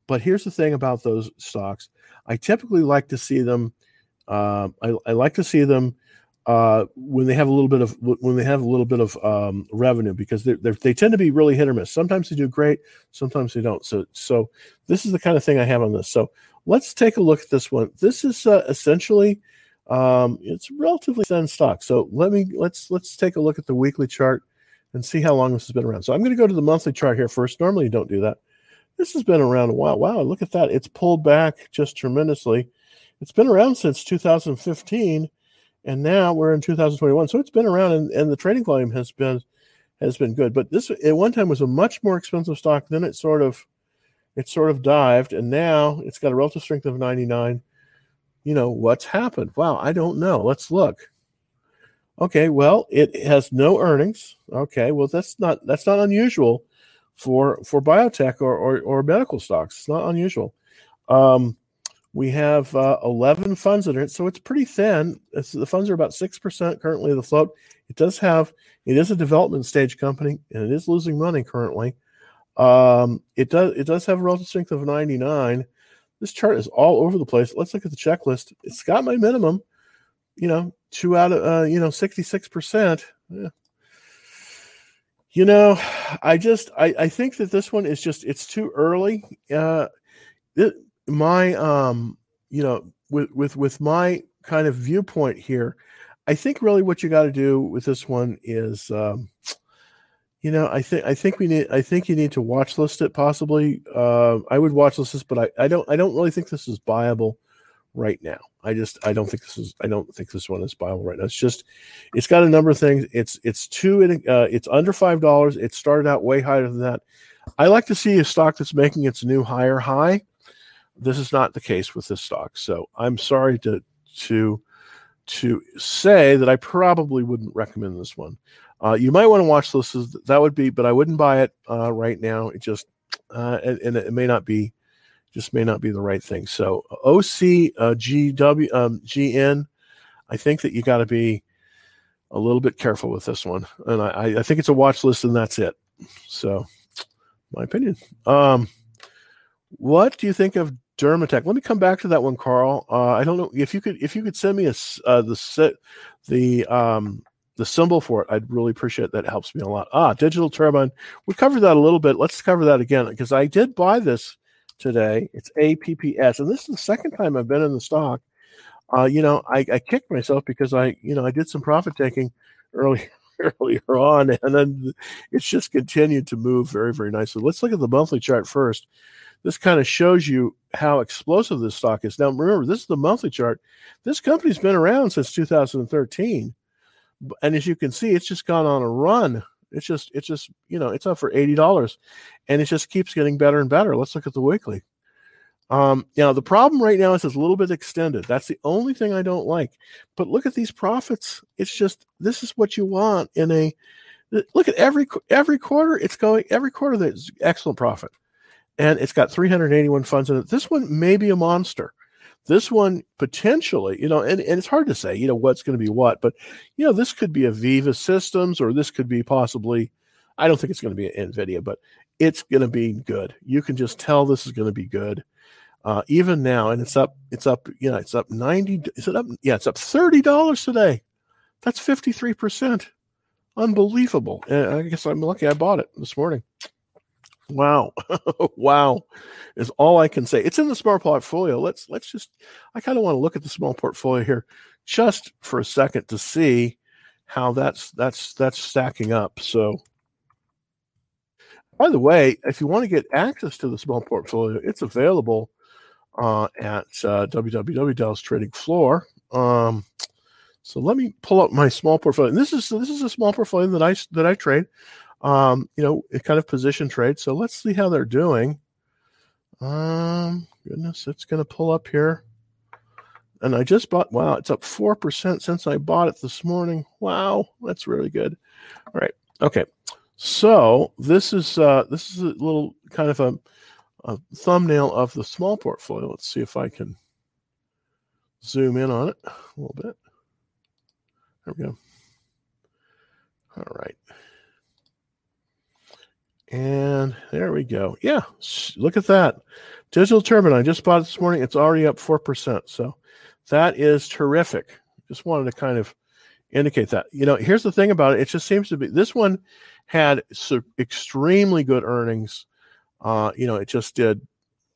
[SPEAKER 1] but here's the thing about those stocks. I typically like to see them. Uh, I, I like to see them uh, when they have a little bit of when they have a little bit of um, revenue because they're they tend to be really hit or miss. Sometimes they do great, sometimes they don't. So so this is the kind of thing I have on this. So let's take a look at this one. This is uh, essentially um, it's relatively thin stock. So let me let's let's take a look at the weekly chart and see how long this has been around. So I'm going to go to the monthly chart here first. Normally you don't do that. This has been around a while. Wow, look at that. It's pulled back just tremendously. It's been around since 2015 and now we're in 2021 so it's been around and, and the trading volume has been has been good. But this at one time was a much more expensive stock. Then it sort of it sort of dived and now it's got a relative strength of 99 you know what's happened? Wow i don't know. Let's look. Okay well it has no earnings. Okay well that's not that's not unusual for for biotech or or, or medical stocks it's not unusual um we have uh, 11 funds in it, so it's pretty thin. It's, the funds are about 6% currently of the float. It does have, it is a development stage company, and it is losing money currently. Um, it does it does have a relative strength of 99. This chart is all over the place. Let's look at the checklist. It's got my minimum, you know, two out of uh, you know 66%. Yeah. You know, I just I, I think that this one is just it's too early. Uh, it, my um you know with with with my kind of viewpoint here, I think really what you got to do with this one is, um, you know, I think I think we need I think you need to watch list it possibly. Uh, I would watch list this, but I, I don't I don't really think this is buyable right now. I just I don't think this is I don't think this one is buyable right now. It's just it's got a number of things. It's it's two uh, it's under five dollars. It started out way higher than that. I like to see a stock that's making its new higher high. This is not the case with this stock. So I'm sorry to to to say that I probably wouldn't recommend this one. Uh, you might want to watch this. That would be, but I wouldn't buy it uh, right now. It just uh, and, and, it may not be, just may not be the right thing. So OC uh, GW um, GN, I think that you got to be a little bit careful with this one, and I, I think it's a watch list, and that's it. So, my opinion. Um, what do you think of Dermatech. Let me come back to that one, Carl. Uh, I don't know if you could if you could send me a uh, the the um the symbol for it. I'd really appreciate that. Helps me a lot. Ah, digital turbine. We covered that a little bit. Let's cover that again because I did buy this today. It's APPS, and this is the second time I've been in the stock. Uh, you know, I, I kicked myself because I you know I did some profit taking earlier (laughs) earlier on, and then it's just continued to move very very nicely. Let's look at the monthly chart first this kind of shows you how explosive this stock is. Now, remember, this is the monthly chart. This company's been around since 2013. And as you can see, it's just gone on a run. It's just, it's just, you know, it's up for $80 and it just keeps getting better and better. Let's look at the weekly. Um, you know, the problem right now is it's a little bit extended. That's the only thing I don't like. But look at these profits. It's just, this is what you want in a, look at every, every quarter. It's going, every quarter there's excellent profit and it's got 381 funds in it. This one may be a monster. This one potentially, you know, and, and it's hard to say, you know, what's going to be what, but you know, this could be a Veeva Systems or this could be possibly, I don't think it's going to be an Nvidia, but it's going to be good. You can just tell this is going to be good. Uh, even now, and it's up, it's up, you know, it's up 90, is it up? Yeah, it's up $30 today. That's 53%. Unbelievable. And I guess I'm lucky I bought it this morning. Wow. (laughs) wow is all I can say. It's in the small portfolio. Let's let's just I kind of want to look at the small portfolio here just for a second to see how that's that's that's stacking up. So by the way, if you want to get access to the small portfolio, it's available uh, at uh, www Dallas Trading Floor. Um, so let me pull up my small portfolio. And this is this is a small portfolio that I that I trade um, you know, it kind of position trade. So let's see how they're doing. Um, goodness, it's going to pull up here. And I just bought, wow, it's up 4% since I bought it this morning. Wow, that's really good. All right. Okay. So this is, uh, this is a little kind of a, a thumbnail of the small portfolio. Let's see if I can zoom in on it a little bit. There we go. All right. And there we go. Yeah, look at that. Digital Turbine, I just bought it this morning. It's already up 4%. So that is terrific. Just wanted to kind of indicate that. You know, here's the thing about it. It just seems to be this one had extremely good earnings. Uh, you know, it just did,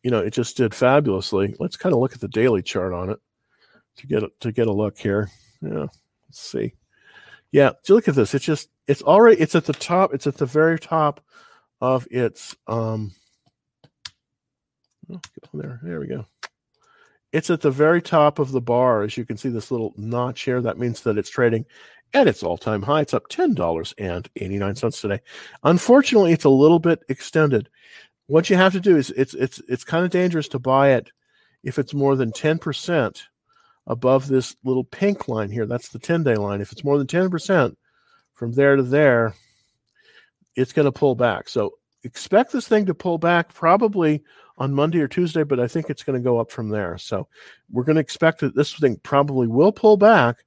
[SPEAKER 1] you know, it just did fabulously. Let's kind of look at the daily chart on it to get to get a look here. Yeah, let's see. Yeah, look at this. It's just it's already it's at the top. It's at the very top of its um oh, there. There we go. It's at the very top of the bar as you can see this little notch here. That means that it's trading at its all-time high. It's up $10.89 today. Unfortunately it's a little bit extended. What you have to do is it's it's it's kind of dangerous to buy it if it's more than 10% above this little pink line here. That's the 10-day line. If it's more than 10% from there to there it's going to pull back. So expect this thing to pull back probably on Monday or Tuesday, but I think it's going to go up from there. So we're going to expect that this thing probably will pull back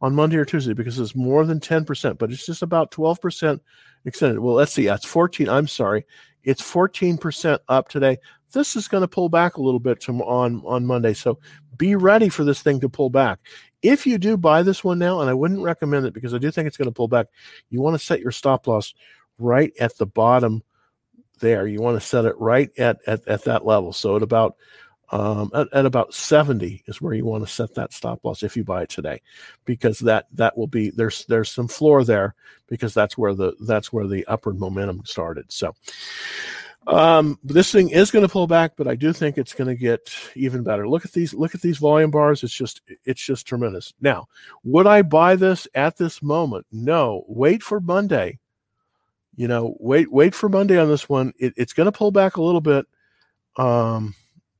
[SPEAKER 1] on Monday or Tuesday because it's more than 10%, but it's just about 12% extended. Well, let's see. That's 14. I'm sorry. It's 14% up today. This is going to pull back a little bit on, on Monday. So be ready for this thing to pull back. If you do buy this one now, and I wouldn't recommend it because I do think it's going to pull back, you want to set your stop loss right at the bottom there. You want to set it right at, at, at that level. So at about um, at, at, about 70 is where you want to set that stop loss if you buy it today because that that will be there's there's some floor there because that's where the that's where the upward momentum started. So um, this thing is going to pull back but i do think it's going to get even better. Look at these look at these volume bars. It's just it's just tremendous. Now would i buy this at this moment? No. Wait for monday you know wait wait for monday on this one it, it's going to pull back a little bit um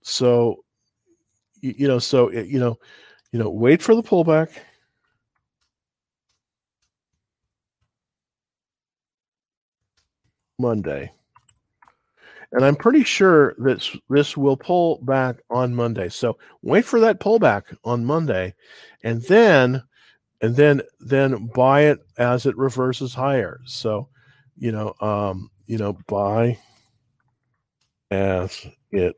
[SPEAKER 1] so, you, you know, so eh, you know, you know, wait for the pullback. Monday. And I'm pretty sure that this will pull back on Monday. So wait for that pullback on Monday and then and then then buy it as it reverses higher. So, you know, um, you know, buy as it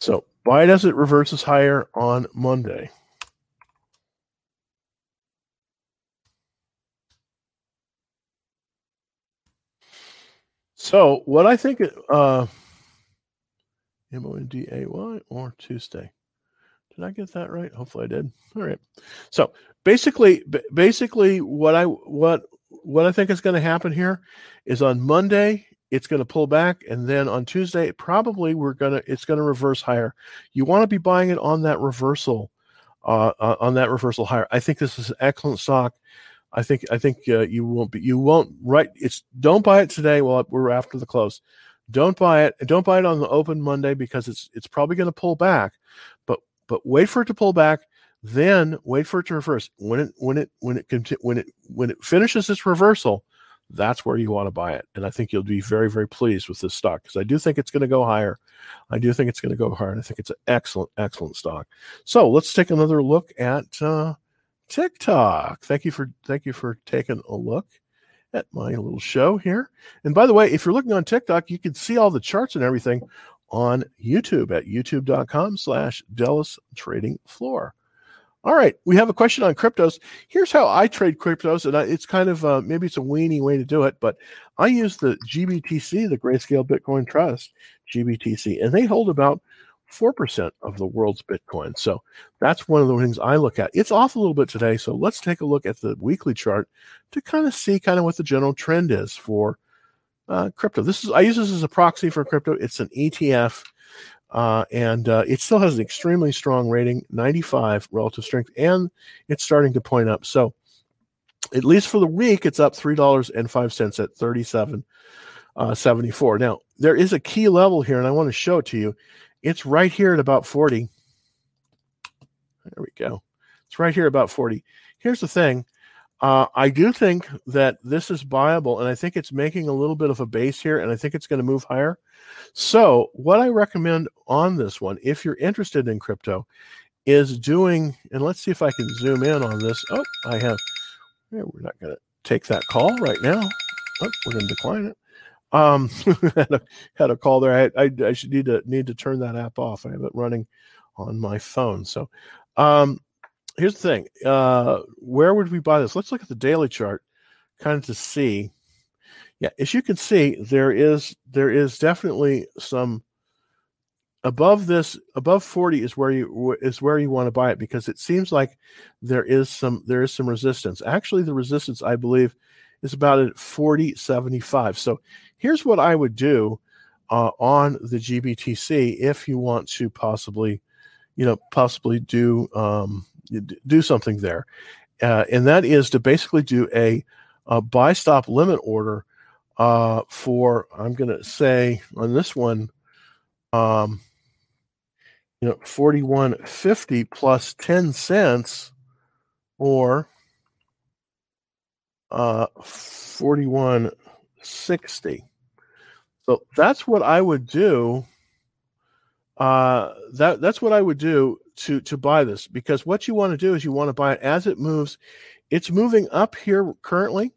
[SPEAKER 1] So buy it as it reverses higher on Monday. So what I think, uh, M O N D A Y or Tuesday. Did I get that right? Hopefully I did. All right. So basically, basically, what I what what I think is going to happen here is on Monday it's going to pull back and then on tuesday probably we're going to it's going to reverse higher. You want to be buying it on that reversal uh, uh, on that reversal higher. I think this is an excellent stock. I think i think uh, you won't be you won't right it's don't buy it today while we're after the close. Don't buy it don't buy it on the open monday because it's it's probably going to pull back but but wait for it to pull back then wait for it to reverse when it when it when it when it when it finishes its reversal that's where you want to buy it. And I think you'll be very, very pleased with this stock because I do think it's going to go higher. I do think it's going to go higher. And I think it's an excellent, excellent stock. So let's take another look at uh, TikTok. Thank you for thank you for taking a look at my little show here. And by the way, if you're looking on TikTok, you can see all the charts and everything on YouTube at youtube.com slash Dallas Trading Floor. All right, we have a question on cryptos. Here's how I trade cryptos, and I, it's kind of uh, maybe it's a weenie way to do it, but I use the GBTC, the Grayscale Bitcoin Trust, GBTC, and they hold about four percent of the world's Bitcoin. So that's one of the things I look at. It's off a little bit today, so let's take a look at the weekly chart to kind of see kind of what the general trend is for uh, crypto. This is I use this as a proxy for crypto. It's an ETF uh, and uh, it still has an extremely strong rating, 95 relative strength, and it's starting to point up. So, at least for the week, it's up three dollars and five cents at 37 uh, 74. Now, there is a key level here, and I want to show it to you. It's right here at about 40. There we go. It's right here about 40. Here's the thing. Uh, I do think that this is viable, and I think it's making a little bit of a base here, and I think it's going to move higher. So, what I recommend on this one, if you're interested in crypto, is doing, and let's see if I can zoom in on this. Oh, I have, yeah, we're not going to take that call right now. Oh, we're going to decline it. Um, (laughs) had, a, had a call there. I, I, I, should need to need to turn that app off. I have it running on my phone. So, um, here's the thing. Uh, where would we buy this? Let's look at the daily chart, kind of to see yeah, as you can see, there is there is definitely some above this above 40 is where you is where you want to buy it because it seems like there is some there is some resistance. Actually, the resistance I believe is about at 40 75. So here's what I would do uh, on the GBTC if you want to possibly, you know, possibly do um, do something there, uh, and that is to basically do a, a buy stop limit order uh, for I'm going to say on this one, um, you know, 4150 plus 10 cents or uh, 4160. So that's what I would do. Uh, that that's what I would do to to buy this because what you want to do is you want to buy it as it moves. It's moving up here currently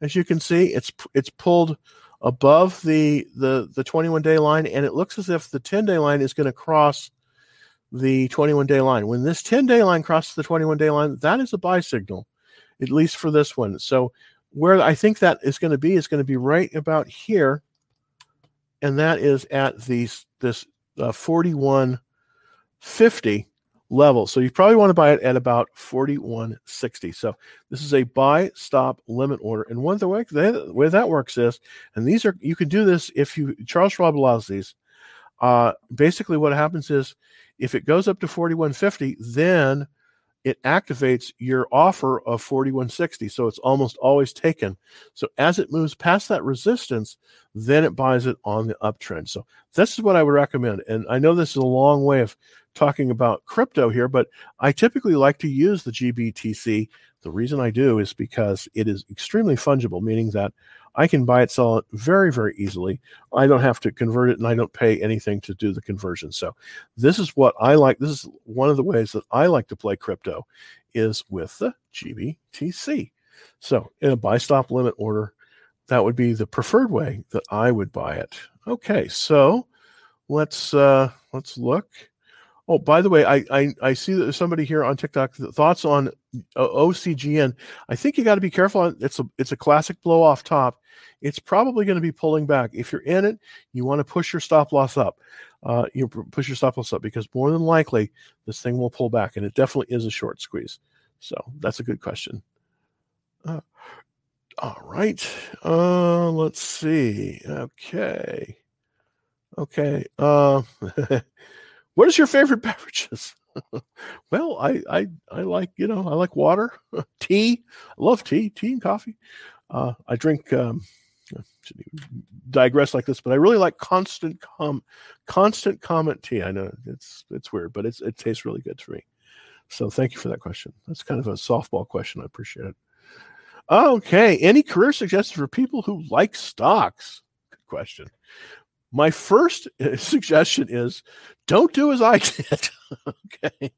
[SPEAKER 1] as you can see, it's it's pulled above the the the 21 day line, and it looks as if the 10 day line is going to cross the 21 day line. When this 10 day line crosses the 21 day line, that is a buy signal, at least for this one. So where I think that is going to be is going to be right about here. and that is at these this uh, 4150 level. So you probably want to buy it at about 4160. So this is a buy stop limit order. And one of the way, the way that works is, and these are you can do this if you Charles Schwab allows these. Uh, basically, what happens is if it goes up to 4150, then it activates your offer of 4160 so it's almost always taken. So as it moves past that resistance then it buys it on the uptrend. So this is what i would recommend and i know this is a long way of talking about crypto here but i typically like to use the gbtc the reason i do is because it is extremely fungible meaning that I can buy it, sell it very, very easily. I don't have to convert it and I don't pay anything to do the conversion. So this is what I like. This is one of the ways that I like to play crypto is with the GBTC. So in a buy stop limit order, that would be the preferred way that I would buy it. Okay, so let's uh let's look. Oh, by the way, I I, I see that there's somebody here on TikTok. Thoughts on uh, OCGN? I think you got to be careful. It's a it's a classic blow off top it's probably going to be pulling back. If you're in it, you want to push your stop loss up. Uh, you push your stop loss up because more than likely this thing will pull back, and it definitely is a short squeeze. So that's a good question. Uh, all right. Uh, let's see. Okay. Okay. Uh, (laughs) what is your favorite (laughs) beverages? well, I, I I like you know I like water, (laughs) tea. I love tea, tea and coffee. Uh, I drink um, digress like this, but I really like constant com constant comment tea. I know it's it's weird, but it's it tastes really good to me. So thank you for that question. That's kind of a softball question. I appreciate it. Okay, any career suggestions for people who like stocks? Good question. My first (laughs) suggestion is don't do as I (laughs) did. okay.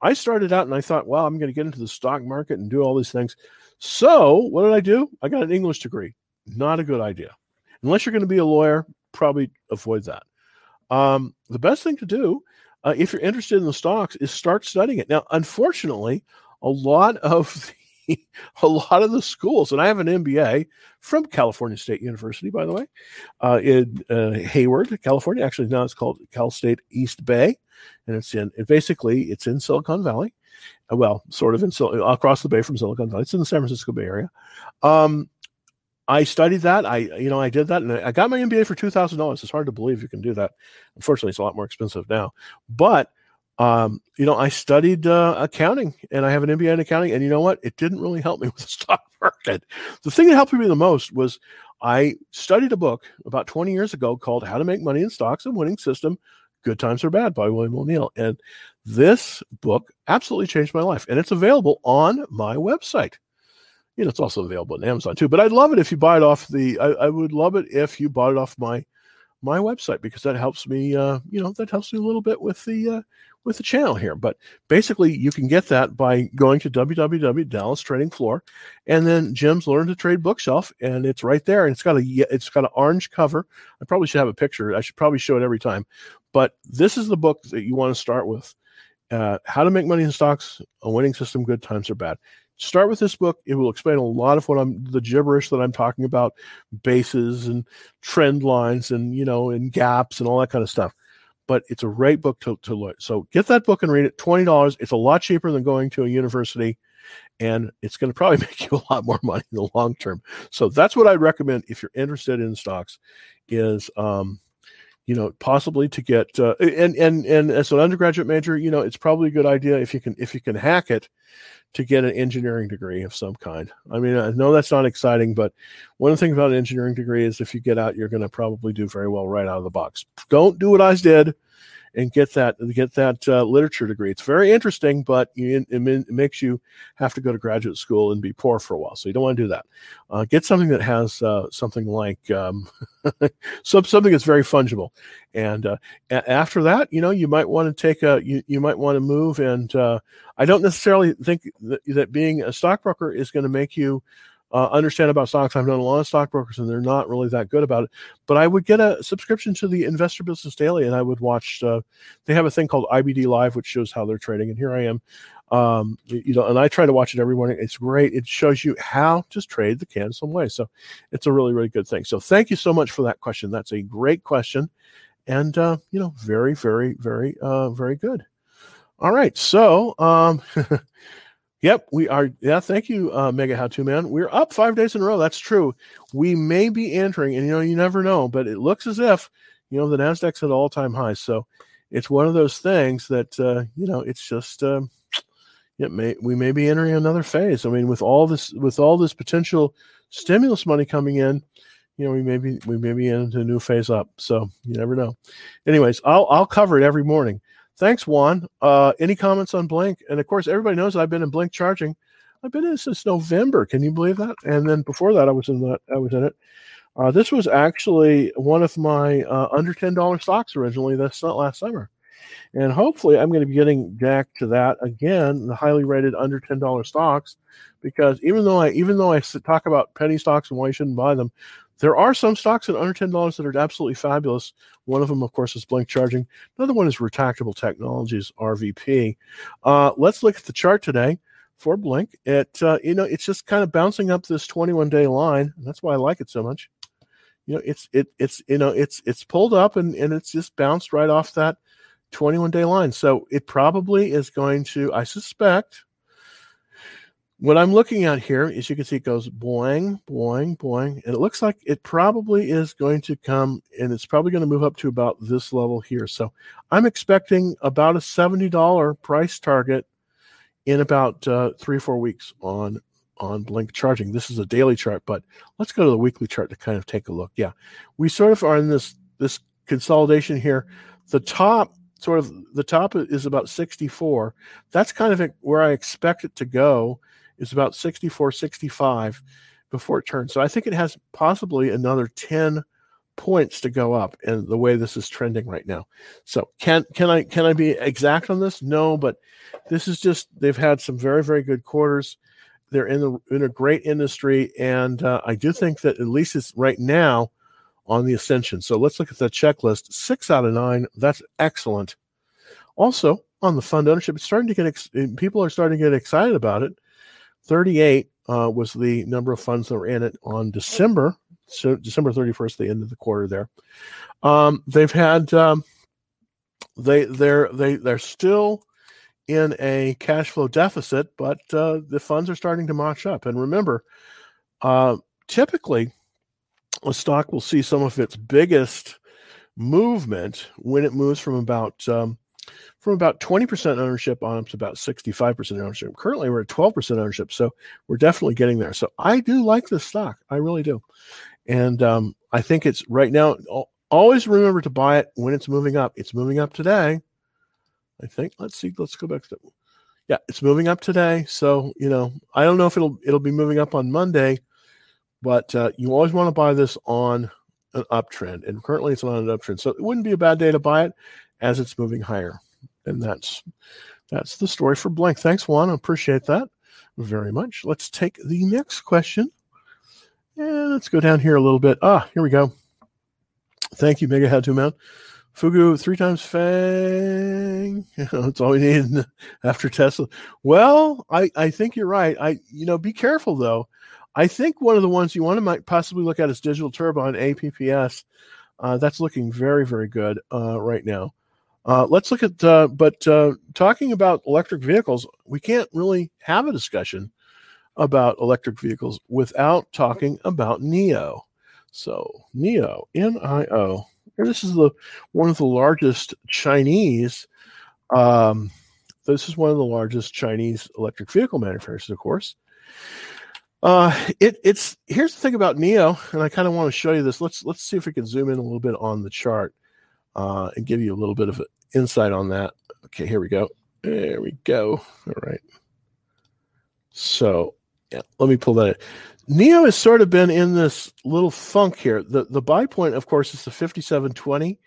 [SPEAKER 1] I started out and I thought, well, I'm going to get into the stock market and do all these things. So what did I do? I got an English degree. Not a good idea. Unless you're going to be a lawyer, probably avoid that. Um, the best thing to do, uh, if you're interested in the stocks, is start studying it. Now, unfortunately, a lot of (laughs) (laughs) a lot of the schools, and I have an MBA from California State University, by the way, uh, in uh, Hayward, California. Actually, now it's called Cal State East Bay, and it's in it basically it's in Silicon Valley. Uh, well, sort of in across the bay from Silicon Valley. It's in the San Francisco Bay Area. Um, I studied that. I, you know, I did that, and I got my MBA for two thousand dollars. It's hard to believe you can do that. Unfortunately, it's a lot more expensive now. But, um, you know, I studied uh, accounting, and I have an MBA in accounting. And you know what? It didn't really help me (laughs) with the stock market. The thing that helped me the most was I studied a book about twenty years ago called "How to Make Money in Stocks: A Winning System." Good Times or Bad by William O'Neill. And this book absolutely changed my life. And it's available on my website you know, it's also available on Amazon too. But I'd love it if you buy it off the. I, I would love it if you bought it off my my website because that helps me. Uh, you know, that helps me a little bit with the uh, with the channel here. But basically, you can get that by going to www Dallas Trading Floor, and then Jim's Learn to Trade bookshelf, and it's right there. And it's got a it's got an orange cover. I probably should have a picture. I should probably show it every time. But this is the book that you want to start with. Uh, how to make money in stocks, a winning system, good times or bad start with this book. It will explain a lot of what I'm the gibberish that I'm talking about, bases and trend lines and you know and gaps and all that kind of stuff. But it's a great book to, to learn. So get that book and read it. Twenty dollars. It's a lot cheaper than going to a university, and it's going to probably (laughs) make you a lot more money in the long term. So that's what I'd recommend if you're interested in stocks. Is um, you know possibly to get uh, and and and as an undergraduate major you know it's probably a good idea if you can if you can hack it to get an engineering degree of some kind. I mean, I know that's not exciting, but one of the things about an engineering degree is if you get out, you're going to probably do very well right out of the box. Don't do what I did and get that get that uh, literature degree. It's very interesting, but it, it, makes you have to go to graduate school and be poor for a while. So you don't want to do that. Uh, get something that has uh, something like um, (laughs) something that's very fungible. And uh, a- after that, you know, you might want to take a you, you might want to move. And uh, I don't necessarily think that, that being a stockbroker is going to make you
[SPEAKER 2] uh, understand about stocks. I've known a lot of stockbrokers, and they're not really that good about it. But I would get a subscription to the Investor Business Daily, and I would watch. Uh, they have a thing called IBD Live, which shows how they're trading. And here I am, um, you know, and I try to watch it every morning. It's great. It shows you how to trade the can some way. So it's a really, really good thing. So thank you so much for that question. That's a great question, and uh, you know, very, very, very, uh, very good. All right, so. Um, (laughs) Yep, we are. Yeah, thank you, uh, Mega How To Man. We're up five days in a row. That's true. We may be entering, and you know, you never know, but it looks as if you know the Nasdaq's at all time highs. So it's one of those things that uh, you know, it's just uh, it may we may be entering another phase. I mean, with all this with all this potential stimulus money coming in, you know, we may be we may be into a new phase up. So you never know. Anyways, I'll I'll cover it every morning. Thanks, Juan. Uh, any comments on Blink? And of course, everybody knows I've been in Blink charging. I've been in since November. Can you believe that? And then before that, I was in that. I was in it. Uh, this was actually one of my uh, under ten dollar stocks originally. That's not last summer, and hopefully, I'm going to be getting back to that again. The highly rated under ten dollar stocks, because even though I even though I talk about penny stocks and why you shouldn't buy them, there are some stocks at under ten dollars that are absolutely fabulous. One of them, of course, is Blink Charging. Another one is Retractable Technologies (RVP). Uh, let's look at the chart today for Blink. It uh, you know it's just kind of bouncing up this 21 day line. And that's why I like it so much. You know, it's it it's you know it's it's pulled up and and it's just bounced right off that 21 day line. So it probably is going to, I suspect, what I'm looking at here is you can see it goes boing, boing, boing, and it looks like it probably is going to come and it's probably going to move up to about this level here. So I'm expecting about a $70 price target in about uh, three or four weeks on on Blink charging. This is a daily chart, but let's go to the weekly chart to kind of take a look. Yeah, we sort of are in this this consolidation here. The top sort of the top is about 64. That's kind of where I expect it to go is about 64, 65 before it turns. So I think it has possibly another 10 points to go up and the way this is trending right now. So can can I can I be exact on this? No, but this is just they've had some very very good quarters. They're in the in a great industry, and uh, I do think that at least it's right now on the ascension. So let's look at the checklist. Six out of nine. That's excellent. Also on the fund ownership, it's starting to get ex- people are starting to get excited about it. 38 uh, was the number of funds that were in it on December, so December 31st, the end of the quarter there. Um, they've had um, they they're they they're still in a cash flow deficit, but uh, the funds are starting to march up. And remember, uh, typically a stock will see some of its biggest movement when it moves from about um, from about 20% ownership on up to about 65% ownership. Currently, we're at 12% ownership, so we're definitely getting there. So I do like this stock. I really do. And um, I think it's right now, always remember to buy it when it's moving up. It's moving up today. I think. Let's see. Let's go back to that. Yeah, it's moving up today. So, you know, I don't know if it'll it'll be moving up on Monday, but uh, you always want to buy this on an uptrend. And currently it's on an uptrend. So it wouldn't be a bad day to buy it as it's moving higher and that's that's the story for Blink. Thanks, Juan. I appreciate that very much. Let's take the next question. And let's go down here a little bit. Ah, here we go. Thank you, Mega To Man. Fugu three times Fang. (laughs) That's all we need (laughs) after Tesla. Well, I, I think you're right. I you know be careful though. I think one of the ones you want to might possibly look at is Digital Turbine APPS. Uh, that's looking very very good uh, right now. Uh, let's look at, uh, but uh, talking about electric vehicles, we can't really have a discussion about electric vehicles without talking about NIO. So NIO, N-I-O. This is the one of the largest Chinese. Um, this is one of the largest Chinese electric vehicle manufacturers, of course. Uh, it, it's here's the thing about NIO, and I kind of want to show you this. Let's let's see if we can zoom in a little bit on the chart uh, and give you a little bit of insight on that. Okay, here we go. There we go. All right. So, yeah, let me pull that in. NIO has sort of been in this little funk here. The the buy point, of course, is the 5720,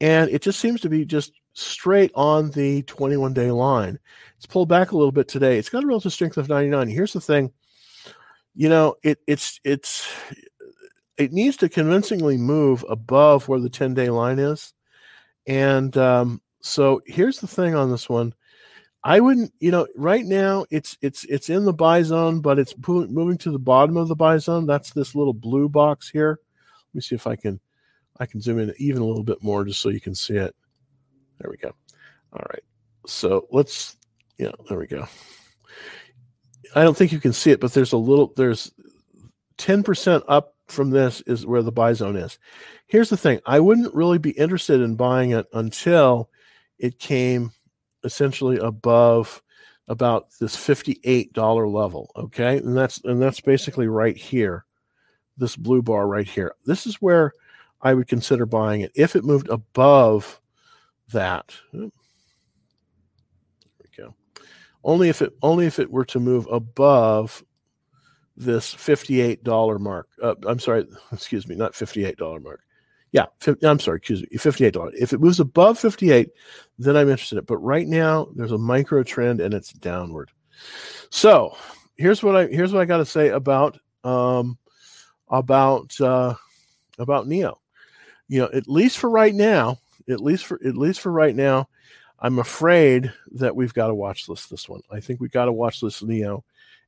[SPEAKER 2] and it just seems to be just straight on the 21 day line. It's pulled back a little bit today. It's got a relative strength of 99. Here's the thing you know, it it's it's it needs to convincingly move above where the 10 day line is. And um, so here's the thing on this one. I wouldn't, you know, right now it's it's it's in the buy zone, but it's moving to the bottom of the buy zone. That's this little blue box here. Let me see if I can I can zoom in even a little bit more just so you can see it. There we go. All right. So let's, yeah, there we go. I don't think you can see it, but there's a little, there's 10% up from this is where the buy zone is. Here's the thing I wouldn't really be interested in buying it until it came essentially above about this $58 level. Okay. And that's, and that's basically right here, this blue bar right here. This is where I would consider buying it if it moved above that. There we go. Only if it only if it were to move above this $58 mark. Uh, I'm sorry, (laughs) excuse me, not $58 mark. Yeah, I'm sorry, excuse me, $58. If it moves above 58, then I'm interested in it. But right now, there's a micro trend and it's downward. So here's what I here's what I got to say about um, about uh, about NIO. you know, at least for right now, at least for at least for right now, I'm afraid that we've got to watch this this one. I think we've got to watch this NIO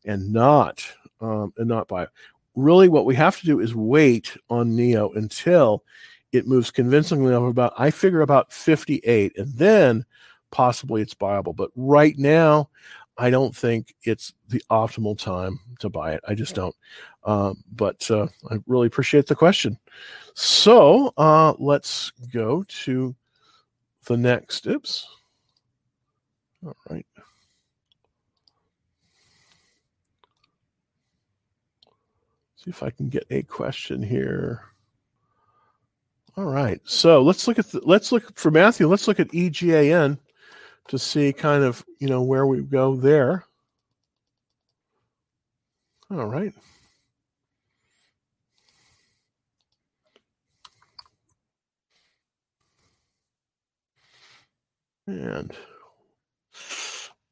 [SPEAKER 2] and not um, and not buy it. Really, what we have to do is wait on NIO until it moves convincingly over about I figure about 58, and then possibly it's buyable. But right now, I don't think it's the optimal time to buy it. I just don't. Um, but uh, I really appreciate the question. So uh, let's go to the next. Oops. All right. See if I can get a question here. All right. So let's look at the, let's look for Matthew. Let's look at EGAN to see kind of you know where we go there. All right. And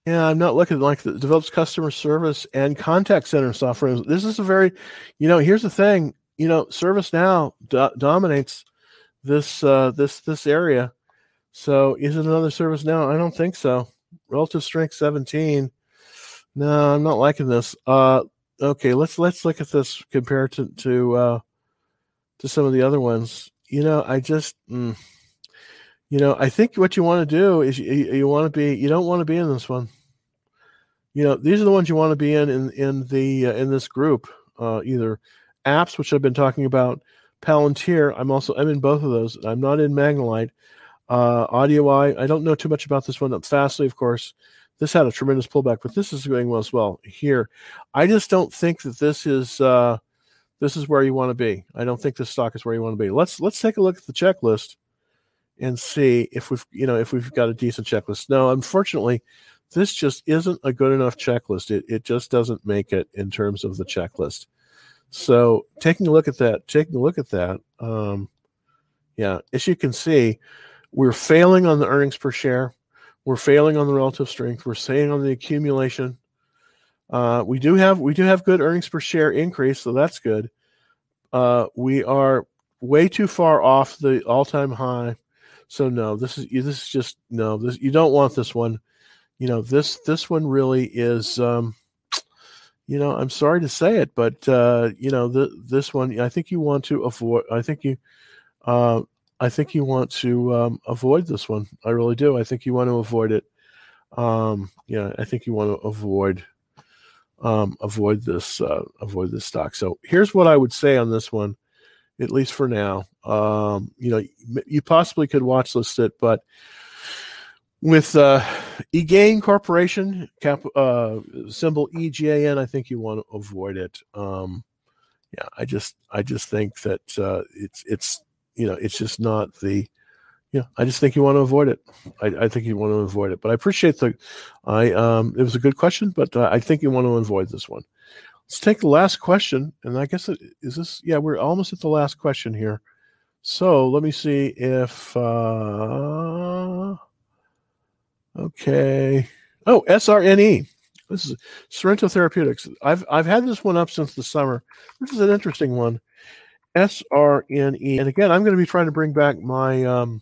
[SPEAKER 2] yeah, I'm not looking like the develops customer service and contact center software. This is a very, you know, here's the thing, you know, ServiceNow do- dominates this uh, this this area. So is it another ServiceNow? I don't think so. Relative strength 17. No, I'm not liking this. Uh, okay, let's let's look at this compared to to uh, to some of the other ones. You know, I just. Mm, you know, I think what you want to do is you, you want to be. You don't want to be in this one. You know, these are the ones you want to be in in in the uh, in this group. Uh, either apps, which I've been talking about, Palantir. I'm also I'm in both of those. I'm not in magnolite Uh, AudioEye. I don't know too much about this one. Fastly, of course. This had a tremendous pullback, but this is going well as well here. I just don't think that this is uh, this is where you want to be. I don't think this stock is where you want to be. Let's let's take a look at the checklist and see if we've you know if we've got a decent checklist. No, unfortunately, this just isn't a good enough checklist. It it just doesn't make it in terms of the checklist. So taking a look at that, taking a look at that, um, yeah, as you can see, we're failing on the earnings per share. We're failing on the relative strength. We're failing on the accumulation. Uh, we do have we do have good earnings per share increase, so that's good. Uh, we are way too far off the all time high so no, this is this is just no. This you don't want this one. You know this this one really is. Um, you know, I'm sorry to say it, but uh, you know the, this one. I think you want to avoid. I think you. Uh, I think you want to um, avoid this one. I really do. I think you want to avoid it. Um, yeah, I think you want to avoid um, avoid this uh, avoid this stock. So here's what I would say on this one at least for now. Um, you know, you possibly could watch list it, but with uh, Egain Corporation cap uh, symbol EGAN, I think you want to avoid it. Um, yeah, I just I just think that uh, it's it's you know it's just not the yeah I just think you want to avoid it. I, I think you want to avoid it. But I appreciate the I um it was a good question, but uh, I think you want to avoid this one. Let's take the last question. And I guess it, is this, yeah, we're almost at the last question here. So let me see if, uh, okay. Oh, SRNE. This is Sorrento Therapeutics. I've I've had this one up since the summer. This is an interesting one. SRNE, and again, I'm going to be trying to bring back my um,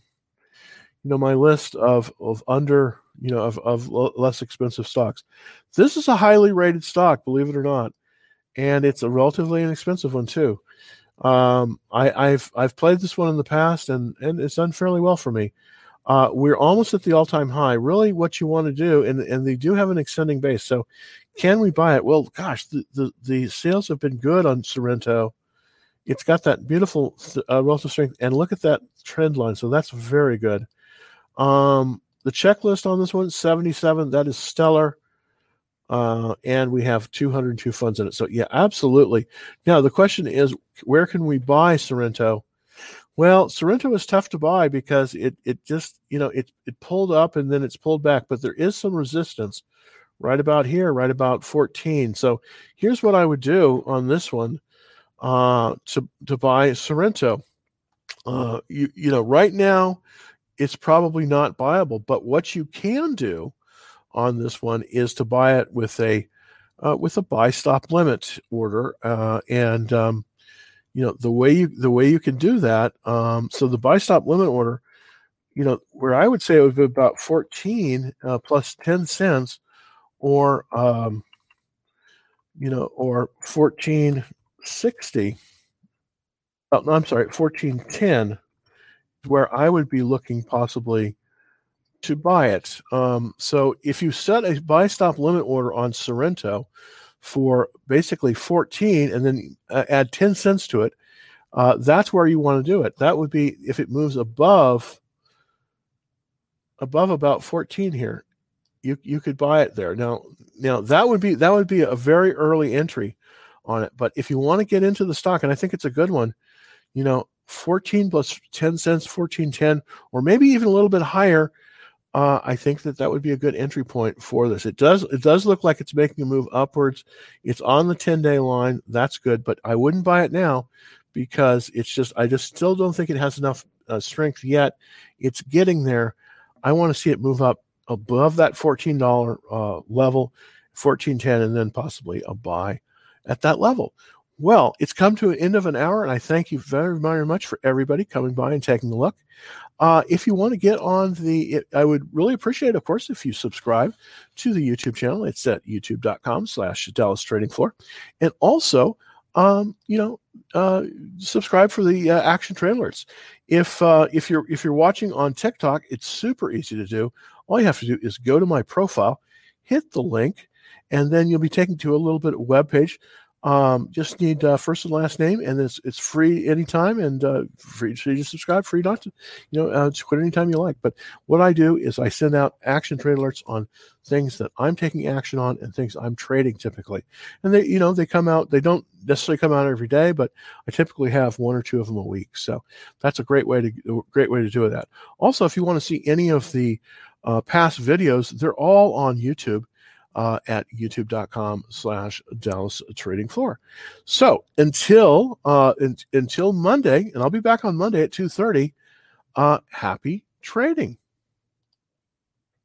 [SPEAKER 2] you know my list of of under you know of of less expensive stocks. This is a highly rated stock, believe it or not, and it's a relatively inexpensive one too. Um, I, have I've played this one in the past, and and it's done fairly well for me. Uh, we're almost at the all-time high. Really, what you want to do, and and they do have an extending base. So, can we buy it? Well, gosh, the the, the sales have been good on Sorrento. It's got that beautiful uh, relative strength, and look at that trend line. So that's very good. Um, the checklist on this one, 77. That is stellar. Uh, and we have 202 funds in it. So yeah, absolutely. Now the question is, where can we buy Sorrento? Well, Sorrento is tough to buy because it it just you know it it pulled up and then it's pulled back, but there is some resistance right about here, right about 14. So here's what I would do on this one uh, to to buy Sorrento. Uh, you you know right now it's probably not buyable, but what you can do on this one is to buy it with a uh, with a buy stop limit order, uh, and um, you know the way you the way you can do that. Um, so the buy stop limit order, you know, where I would say it would be about fourteen uh, plus ten cents, or um, you know, or fourteen sixty. Oh, no, I'm sorry, fourteen ten, where I would be looking possibly to buy it. Um, so if you set a buy stop limit order on Sorrento for basically 14 and then uh, add 10 cents to it, uh, that's where you want to do it. That would be if it moves above above about 14 here. You you could buy it there. Now now that would be that would be a very early entry on it. But if you want to get into the stock, and I think it's a good one, you know, 14 plus 10 cents, 1410, or maybe even a little bit higher uh, I think that that would be a good entry point for this. It does it does look like it's making a move upwards. It's on the 10 day line. That's good, but I wouldn't buy it now because it's just I just still don't think it has enough uh, strength yet. It's getting there. I want to see it move up above that $14 uh, level, 1410 and then possibly a buy at that level. Well, it's come to an end of an hour, and I thank you very, very much for everybody coming by and taking a look. Uh, if you want to get on the, I would really appreciate, of course, if you subscribe to the YouTube channel. It's at youtube.com slash Dallas Trading Floor. And also, um, you know, uh, subscribe for the uh, action trade alerts. If uh, if you're if you're watching on TikTok, it's super easy to do. All you have to do is go to my profile, hit the link, and then you'll be taken to a little bit of web page um, just need uh, first and last name, and it's it's free anytime, and uh, free to subscribe, free not to, you know, uh, to quit anytime you like. But what I do is I send out action trade alerts on things that I'm taking action on and things I'm trading typically, and they, you know, they come out. They don't necessarily come out every day, but I typically have one or two of them a week. So that's a great way to great way to do that. Also, if you want to see any of the uh, past videos, they're all on YouTube uh, at youtube.com slash Dallas Trading Floor. So until uh, in, until Monday, and I'll be back on Monday at 2.30, uh, happy trading.